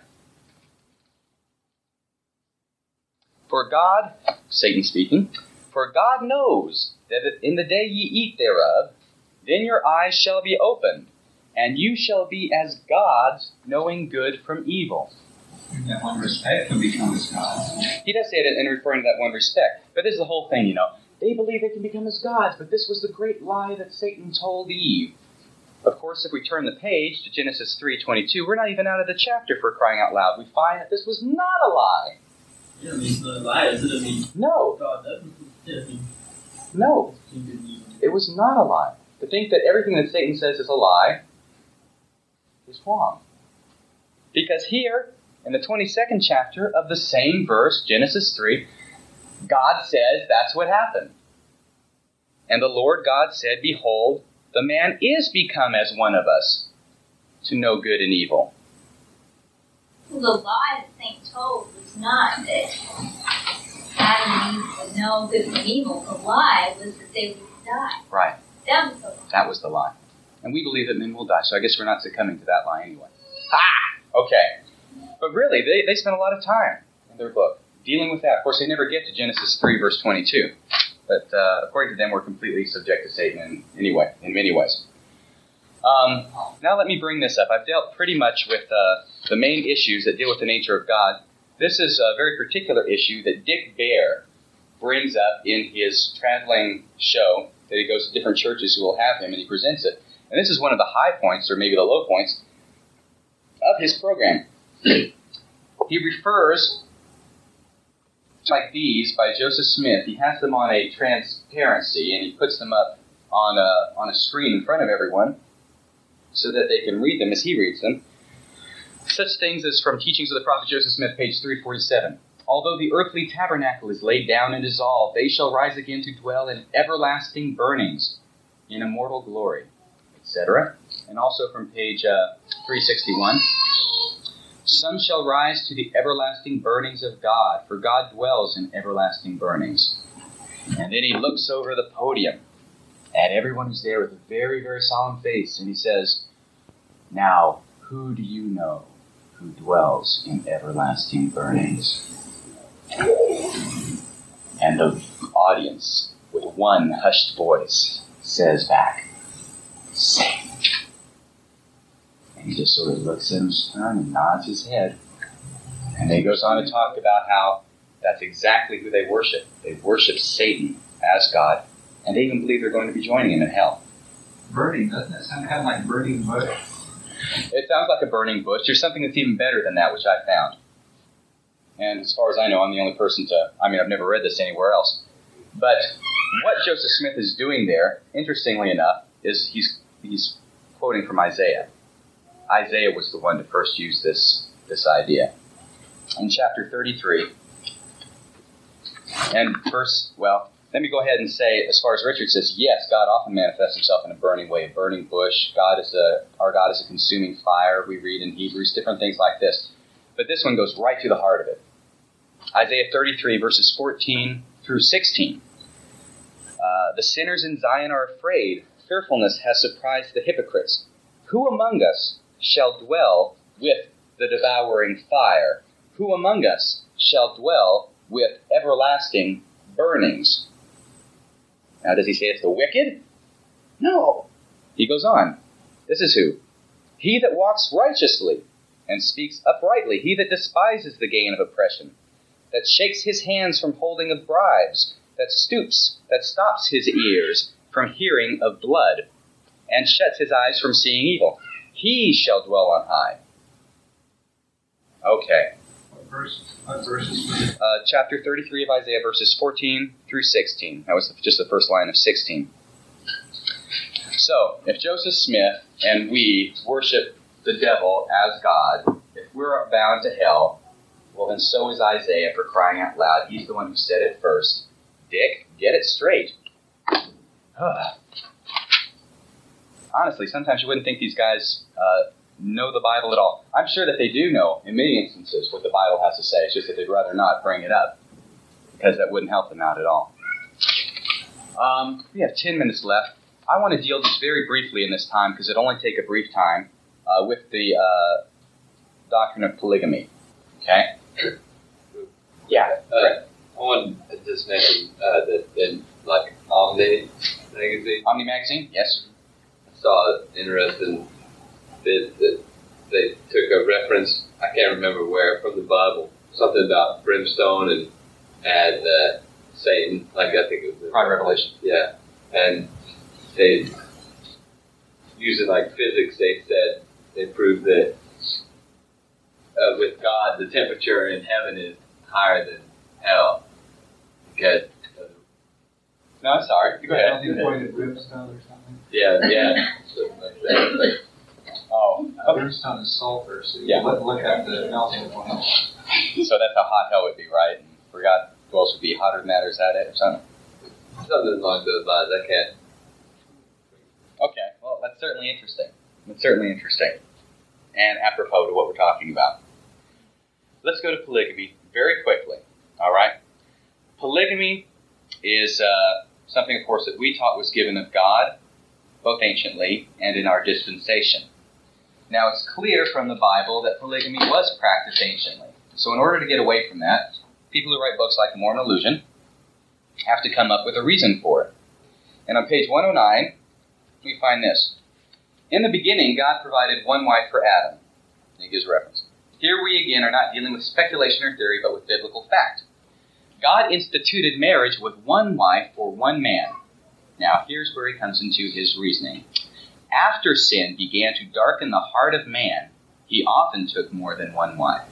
S2: For God, Satan speaking, for God knows that in the day ye eat thereof, then your eyes shall be opened, and you shall be as gods, knowing good from evil.
S4: In that one respect, can become as God.
S2: He does say it in referring to that one respect. But this is the whole thing, you know. They believe they can become as gods, but this was the great lie that Satan told Eve. Of course, if we turn the page to Genesis 3.22, we're not even out of the chapter for crying out loud. We find that this was not a lie.
S6: Yeah, I mean, it's not a lie. It doesn't mean
S2: No,
S6: God doesn't. I mean,
S2: no,
S6: he didn't even.
S2: it was not a lie. To think that everything that Satan says is a lie is wrong. Because here, in the 22nd chapter of the same verse, Genesis 3, God says that's what happened. And the Lord God said, Behold, the man is become as one of us, to know good and evil.
S3: The lie that Satan told was not that Adam and Eve would know good from evil. The lie was that they would die.
S2: Right.
S3: That was the lie.
S2: That was the lie. And we believe that men will die, so I guess we're not succumbing to that lie anyway. Ha! Okay. But really, they, they spent a lot of time in their book dealing with that. Of course, they never get to Genesis 3, verse 22. But uh, according to them, we're completely subject to Satan in, anyway, in many ways. Um, now let me bring this up. I've dealt pretty much with uh, the main issues that deal with the nature of God. This is a very particular issue that Dick Baer brings up in his traveling show that he goes to different churches who will have him and he presents it. And this is one of the high points, or maybe the low points, of his program. He refers like these by Joseph Smith. He has them on a transparency and he puts them up on a, on a screen in front of everyone so that they can read them as he reads them. Such things as from Teachings of the Prophet Joseph Smith, page 347. Although the earthly tabernacle is laid down and dissolved, they shall rise again to dwell in everlasting burnings, in immortal glory, etc. And also from page uh, 361. Some shall rise to the everlasting burnings of God, for God dwells in everlasting burnings. And then he looks over the podium at everyone who's there with a very, very solemn face, and he says, Now, who do you know who dwells in everlasting burnings? And the audience, with one hushed voice, says back, Satan. And he just sort of looks at him stern and nods his head. And then he goes on to talk about how That's exactly who they worship. They worship Satan as God, and they even believe they're going to be joining him in hell.
S4: Burning, doesn't that sound kind of like burning bush?
S2: It sounds like a burning bush. There's something that's even better than that, which I found. And as far as I know, I'm the only person to. I mean, I've never read this anywhere else. But what Joseph Smith is doing there, interestingly enough, is he's he's quoting from Isaiah. Isaiah was the one to first use this this idea. In chapter 33, and verse, well, let me go ahead and say, as far as Richard says, yes, God often manifests himself in a burning way, a burning bush. God is a, our God is a consuming fire. We read in Hebrews different things like this. But this one goes right to the heart of it. Isaiah 33, verses 14 through 16. Uh, the sinners in Zion are afraid. Fearfulness has surprised the hypocrites. Who among us shall dwell with the devouring fire? Who among us shall dwell with everlasting burnings? Now, does he say it's the wicked? No. He goes on. This is who? He that walks righteously and speaks uprightly, he that despises the gain of oppression, that shakes his hands from holding of bribes, that stoops, that stops his ears from hearing of blood, and shuts his eyes from seeing evil. He shall dwell on high. Okay.
S4: What verse? What verses?
S2: Uh, chapter 33 of Isaiah, verses 14 through 16. That was just the first line of 16. So, if Joseph Smith and we worship the devil as God, if we're bound to hell, well, then so is Isaiah for crying out loud. He's the one who said it first. Dick, get it straight. Honestly, sometimes you wouldn't think these guys uh, know the Bible at all. I'm sure that they do know, in many instances, what the Bible has to say. It's just that they'd rather not bring it up because that wouldn't help them out at all. Um, we have 10 minutes left. I want to deal just very briefly in this time because it'll only take a brief time uh, with the uh, doctrine of polygamy. Okay? Yeah.
S5: Uh, I want to just mention uh, that in like Omni magazine,
S2: Omni Magazine? Yes.
S5: I saw an interesting bit that they took a reference. I can't remember where from the Bible, something about brimstone and and uh, Satan. Like I think it was the.
S2: Prime Revelation.
S5: Yeah, and they using like physics. They said they proved that uh, with God, the temperature in heaven is higher than hell. Because
S2: No, I'm sorry. Go ahead.
S4: Pointed brimstone or something.
S5: yeah, yeah, like that. Like,
S2: Oh,
S4: Uh, Brimstone is sulfur, so you
S2: Yeah.
S4: look, look at the melting point.
S2: so that's how hot hell would be, right? And forgot who else would be hotter than that, or is that it, or something?
S5: something along those lines. I can't.
S2: Okay, well, that's certainly interesting. That's certainly interesting. And apropos to what we're talking about. Let's go to polygamy very quickly, all right? Polygamy is uh, something, of course, that we taught was given of God, both anciently and in our dispensation. Now, it's clear from the Bible that polygamy was practiced anciently. So, in order to get away from that, people who write books like Mormon Illusion have to come up with a reason for it. And on page 109, we find this. In the beginning, God provided one wife for Adam. He gives reference. Here we again are not dealing with speculation or theory, but with biblical fact. God instituted marriage with one wife for one man. Now, here's where he comes into his reasoning. After sin began to darken the heart of man, he often took more than one wife.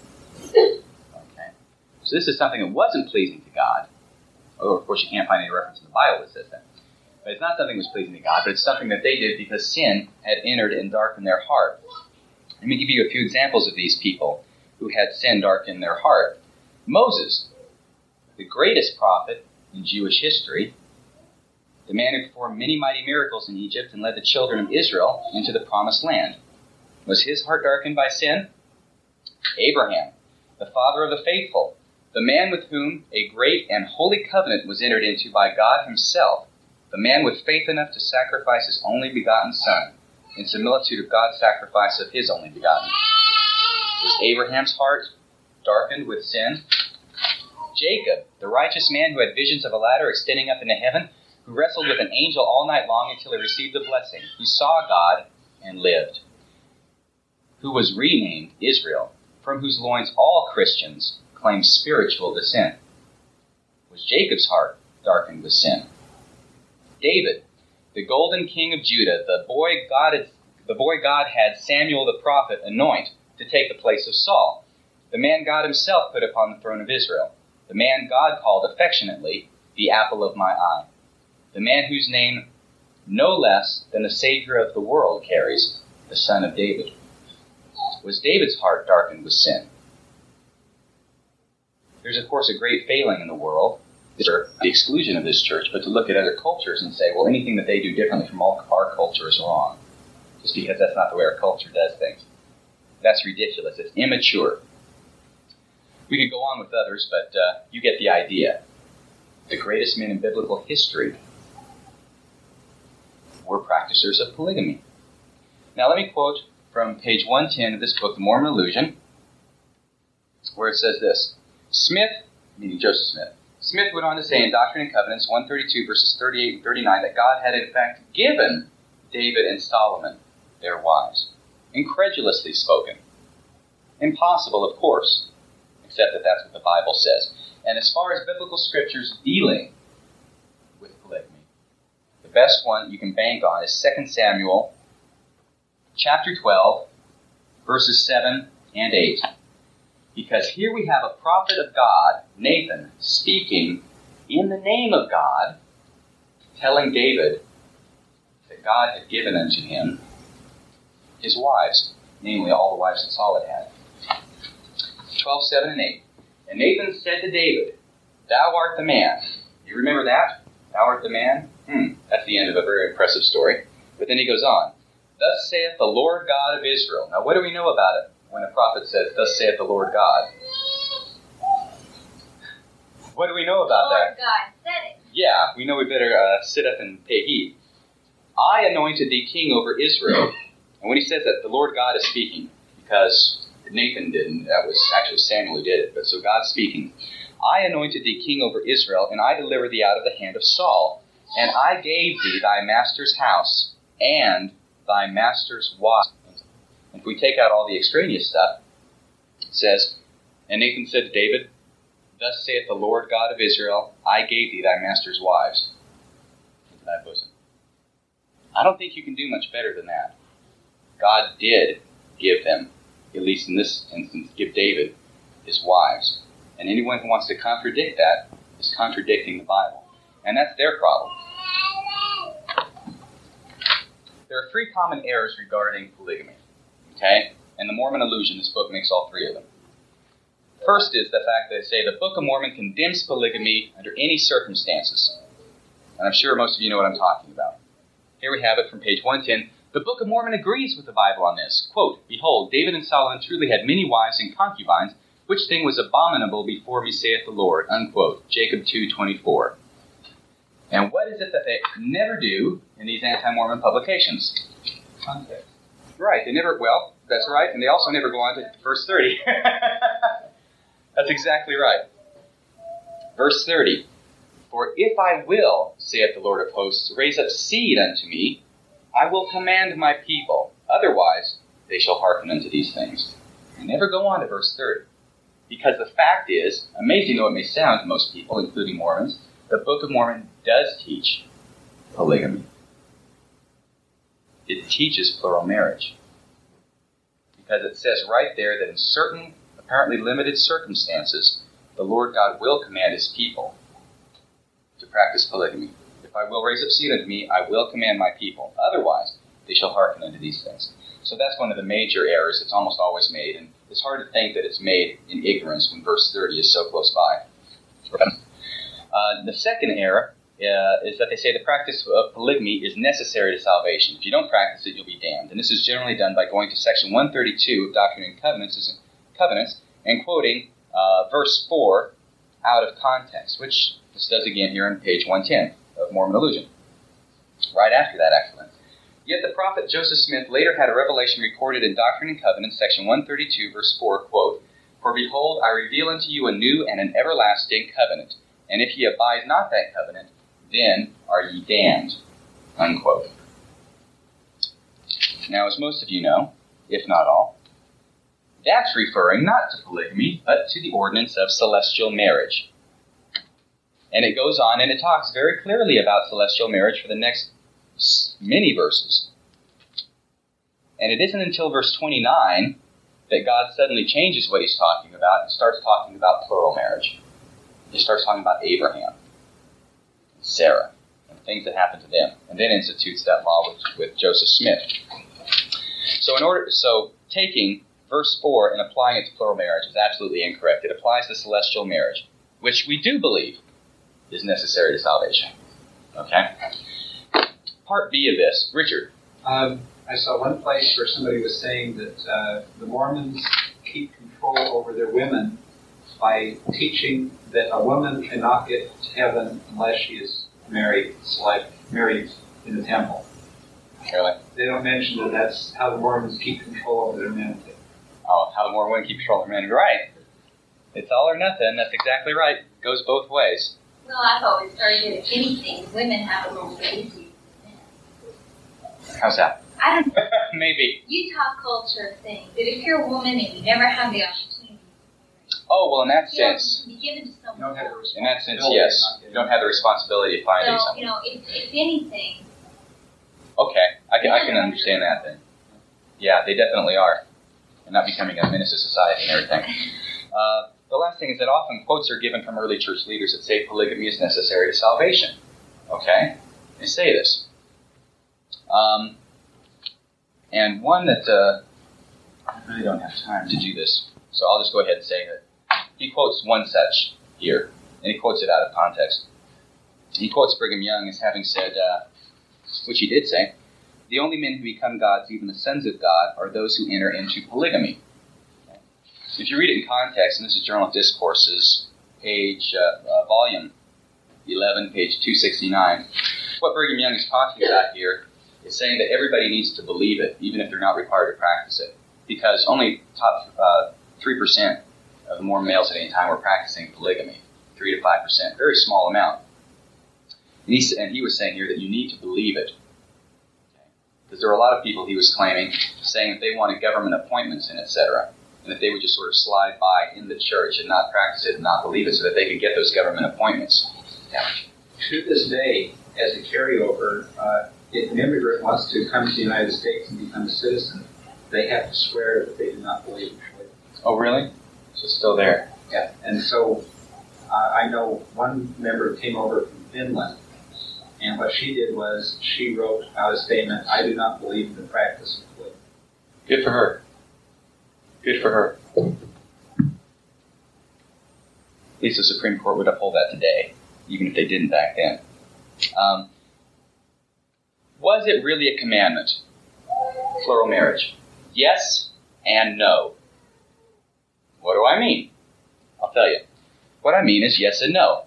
S2: Okay. So this is something that wasn't pleasing to God. Oh, of course, you can't find any reference in the Bible that says that. But it's not something that was pleasing to God, but it's something that they did because sin had entered and darkened their heart. Let me give you a few examples of these people who had sin darken their heart. Moses, the greatest prophet in Jewish history, the man who performed many mighty miracles in Egypt and led the children of Israel into the promised land. Was his heart darkened by sin? Abraham, the father of the faithful, the man with whom a great and holy covenant was entered into by God himself, the man with faith enough to sacrifice his only begotten son, in similitude of God's sacrifice of his only begotten. Was Abraham's heart darkened with sin? Jacob, the righteous man who had visions of a ladder extending up into heaven, who wrestled with an angel all night long until he received the blessing, who saw God and lived, who was renamed Israel, from whose loins all Christians claim spiritual descent. was Jacob's heart darkened with sin. David, the golden king of Judah, the boy God had, the boy God had Samuel the prophet anoint to take the place of Saul, the man God himself put upon the throne of Israel, the man God called affectionately the apple of my eye, the man whose name no less than the Savior of the world carries, the Son of David. Was David's heart darkened with sin? There's, of course, a great failing in the world, the exclusion of this church, but to look at other cultures and say, well, anything that they do differently from our culture is wrong, just because that's not the way our culture does things. That's ridiculous. It's immature. We could go on with others, but uh, you get the idea. The greatest men in biblical history were practitioners of polygamy. Now, let me quote from page 110 of this book, The Mormon Illusion, where it says this Smith, meaning Joseph Smith, Smith went on to say in Doctrine and Covenants 132, verses 38 and 39, that God had in fact given David and Solomon their wives. Incredulously spoken. Impossible, of course, except that that's what the Bible says. And as far as biblical scriptures dealing with polygamy, the best one you can bank on is 2 Samuel chapter 12, verses 7 and 8. Because here we have a prophet of God, Nathan, speaking in the name of God, telling David that God had given unto him his wives, namely all the wives that Saul had had. 12, 7, and 8. And Nathan said to David, Thou art the man. You remember that? Thou art the man? Hmm, that's the end of a very impressive story. But then he goes on. Thus saith the Lord God of Israel. Now, what do we know about it? when a prophet says, Thus saith the Lord God. What do we know about
S3: Lord
S2: that?
S3: God said it.
S2: Yeah, we know we better uh, sit up and pay heed. I anointed thee king over Israel. And when he says that, the Lord God is speaking, because Nathan didn't. That was actually Samuel who did it. But so God's speaking. I anointed thee king over Israel, and I delivered thee out of the hand of Saul. And I gave thee thy master's house and thy master's wife if we take out all the extraneous stuff, it says, And Nathan said to David, Thus saith the Lord God of Israel, I gave thee thy master's wives into thy bosom. I don't think you can do much better than that. God did give them, at least in this instance, give David his wives. And anyone who wants to contradict that is contradicting the Bible. And that's their problem. There are three common errors regarding polygamy. Okay? And the Mormon illusion, this book makes all three of them. First is the fact that they say the Book of Mormon condemns polygamy under any circumstances. And I'm sure most of you know what I'm talking about. Here we have it from page 110. The Book of Mormon agrees with the Bible on this. Quote, Behold, David and Solomon truly had many wives and concubines, which thing was abominable before me, saith the Lord. Unquote. Jacob 2.24. And what is it that they never do in these anti-Mormon publications? Context. Right. They never, well, that's right. And they also never go on to verse 30. that's exactly right. Verse 30. For if I will, saith the Lord of hosts, raise up seed unto me, I will command my people. Otherwise, they shall hearken unto these things. They never go on to verse 30. Because the fact is, amazing though it may sound to most people, including Mormons, the Book of Mormon does teach polygamy it teaches plural marriage. Because it says right there that in certain, apparently limited circumstances, the Lord God will command his people to practice polygamy. If I will raise up seed unto me, I will command my people. Otherwise, they shall hearken unto these things. So that's one of the major errors that's almost always made, and it's hard to think that it's made in ignorance when verse 30 is so close by. Uh, the second error uh, is that they say the practice of polygamy is necessary to salvation. If you don't practice it, you'll be damned. And this is generally done by going to section 132 of Doctrine and Covenants, Covenants and quoting uh, verse 4 out of context, which this does again here on page 110 Mormon Illusion. Right after that, actually. Yet the prophet Joseph Smith later had a revelation recorded in Doctrine and Covenants, section 132, verse 4, quote, For behold, I reveal unto you a new and an everlasting covenant, and if ye abide not that covenant, then are ye damned. Unquote. Now, as most of you know, if not all, that's referring not to polygamy, but to the ordinance of celestial marriage. And it goes on and it talks very clearly about celestial marriage for the next many verses. And it isn't until verse 29 that God suddenly changes what he's talking about and starts talking about plural marriage. He starts talking about Abraham, and Sarah, and things that happened to them, and then institutes that law with, with Joseph Smith. So, in order, so taking verse 4 and applying it to plural marriage is absolutely incorrect. It applies to celestial marriage, which we do believe is necessary to salvation. Okay? Part B of this, Richard.
S4: Um, I saw one place where somebody was saying that uh, the Mormons keep control over their women by teaching that a woman cannot get to heaven unless she is married, like married in the temple.
S2: Really?
S4: They don't mention that that's how the Mormons keep control over their men.
S2: Oh, how the women keep control of their men. Right. It's all or nothing. That's exactly right. It Goes both ways.
S3: Well, I've always argued if anything, women have a little bit easier than men.
S2: How's that?
S3: I don't know.
S2: Maybe.
S3: Utah culture thing that if you're a woman and you never have the opportunity
S2: Oh, well, in that
S3: to
S2: sense,
S3: you know, to be given to
S4: You don't have the
S2: in that sense,
S4: responsibility
S2: yes. You don't have the responsibility of finding
S3: So,
S2: something.
S3: you know, if, if anything,
S2: Okay, I can, I can understand that then. Yeah, they definitely are. And not becoming a menace to society and everything. Uh, the last thing is that often quotes are given from early church leaders that say polygamy is necessary to salvation. Okay? They say this. Um, and one that uh, I really don't have time to do this, so I'll just go ahead and say that he quotes one such here, and he quotes it out of context. He quotes Brigham Young as having said, uh, which he did say, the only men who become gods, even the sons of God, are those who enter into polygamy. If you read it in context, and this is Journal of Discourses, page, uh, uh, volume 11, page 269, what Brigham Young is talking about here is saying that everybody needs to believe it, even if they're not required to practice it, because only top uh, 3% of the Mormon males at any time were practicing polygamy, 3 to 5%, very small amount. And he, and he was saying here that you need to believe it. Because there were a lot of people he was claiming saying that they wanted government appointments and etc. And that they would just sort of slide by in the church and not practice it and not believe it so that they could get those government appointments.
S4: To this day, as a carryover, uh, if an immigrant wants to come to the United States and become a citizen, they have to swear that they do not believe in polygamy.
S2: Oh, really? So it's still there.
S4: Yeah, and so uh, I know one member came over from Finland, and what she did was she wrote out a statement: "I do not believe in the practice of polygamy."
S2: Good for her. Good for her. At least the Supreme Court would uphold that today, even if they didn't back then. Um, was it really a commandment? Plural marriage. Yes and no. What do I mean? I'll tell you. What I mean is yes and no.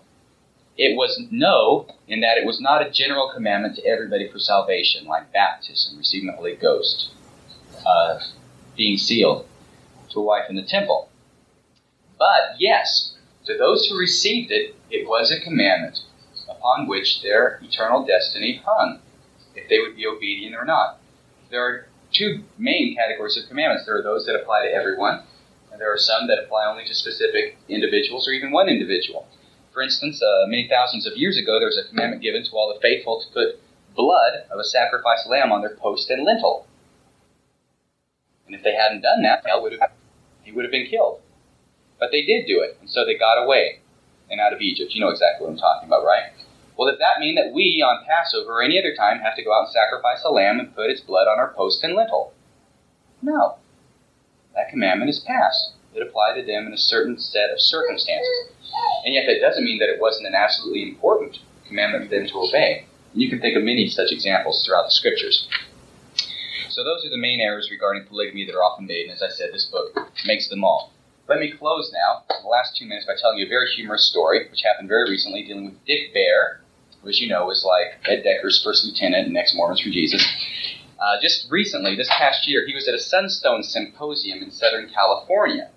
S2: It was no in that it was not a general commandment to everybody for salvation, like baptism, receiving the Holy Ghost, uh, being sealed to a wife in the temple. But yes, to those who received it, it was a commandment upon which their eternal destiny hung, if they would be obedient or not. There are two main categories of commandments. There are those that apply to everyone, and there are some that apply only to specific individuals or even one individual. For instance, uh, many thousands of years ago, there was a commandment given to all the faithful to put blood of a sacrificed lamb on their post and lintel. And if they hadn't done that, hell would have, he would have been killed. But they did do it, and so they got away and out of Egypt. You know exactly what I'm talking about, right? Well, does that mean that we, on Passover or any other time, have to go out and sacrifice a lamb and put its blood on our post and lintel? No. That commandment is passed. It applied to them in a certain set of circumstances. And yet that doesn't mean that it wasn't an absolutely important commandment for them to obey. And you can think of many such examples throughout the scriptures. So those are the main errors regarding polygamy that are often made, and as I said, this book makes them all. Let me close now, the last two minutes, by telling you a very humorous story, which happened very recently, dealing with Dick Baer, who, as you know, was like Ed Decker's first lieutenant in Ex Mormons for Jesus. Uh, just recently, this past year, he was at a Sunstone Symposium in Southern California.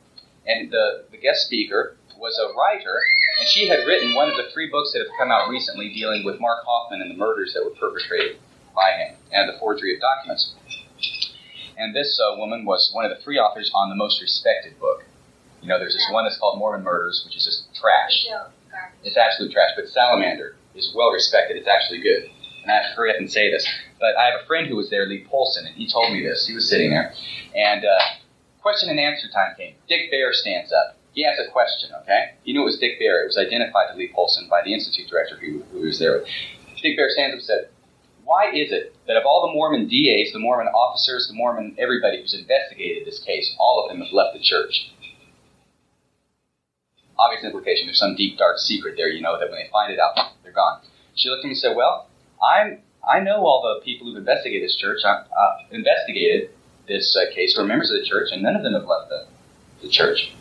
S2: And the, the guest speaker was a writer, and she had written one of the three books that have come out recently dealing with Mark Hofmann and the murders that were perpetrated by him and the forgery of documents. And this uh, woman was one of the three authors on the most respected book. You know, there's this one that's called Mormon Murders, which is just trash. It's absolute trash. But salamander is well respected. It's actually good. And I have to hurry up and say this. But I have a friend who was there, Lee Polson, and he told me this. He was sitting there, and uh, question and answer time came. Dick Baer stands up. He has a question, okay? You knew it was Dick Baer. It was identified to Lee Polson by the Institute director who, who was there. Dick Baer stands up and said, Why is it that of all the Mormon DAs, the Mormon officers, the Mormon everybody who's investigated this case, all of them have left the church? Obvious implication. There's some deep, dark secret there, you know, that when they find it out, they're gone. She looked at me and said, Well, I'm, I know all the people who've investigated this church, uh, uh, investigated this uh, case, who are members of the church, and none of them have left the, the church.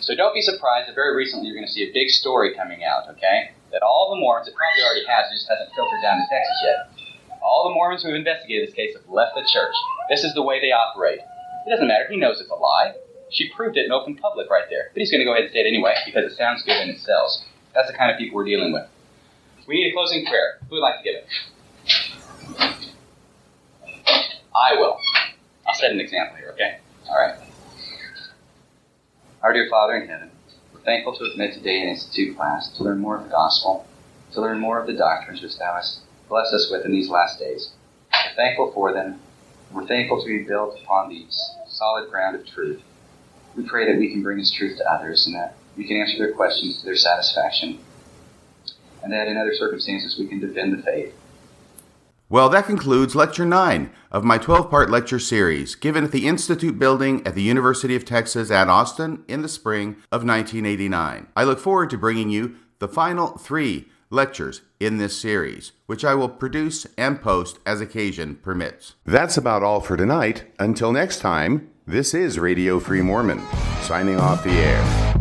S2: So don't be surprised that very recently you're going to see a big story coming out, okay? That all the Mormons, it probably already has, it just hasn't filtered down to Texas yet. All the Mormons who have investigated this case have left the church. This is the way they operate. It doesn't matter. He knows it's a lie. She proved it in open public right there. But he's going to go ahead and say it anyway because it sounds good and it sells. That's the kind of people we're dealing with. We need a closing prayer. Who would like to give it? I will. I'll set an example here, okay? All right. Our dear Father in heaven, we're thankful to met today in Institute class to learn more of the gospel, to learn more of the doctrines which Thou hast blessed us with in these last days. We're thankful for them. We're thankful to be built upon the solid ground of truth. We pray that we can bring this truth to others and that we can answer their questions to their satisfaction, and that in other circumstances we can defend the faith.
S1: Well, that concludes Lecture 9 of my 12 part lecture series given at the Institute Building at the University of Texas at Austin in the spring of 1989. I look forward to bringing you the final three lectures in this series, which I will produce and post as occasion permits. That's about all for tonight. Until next time, this is Radio Free Mormon, signing off the air.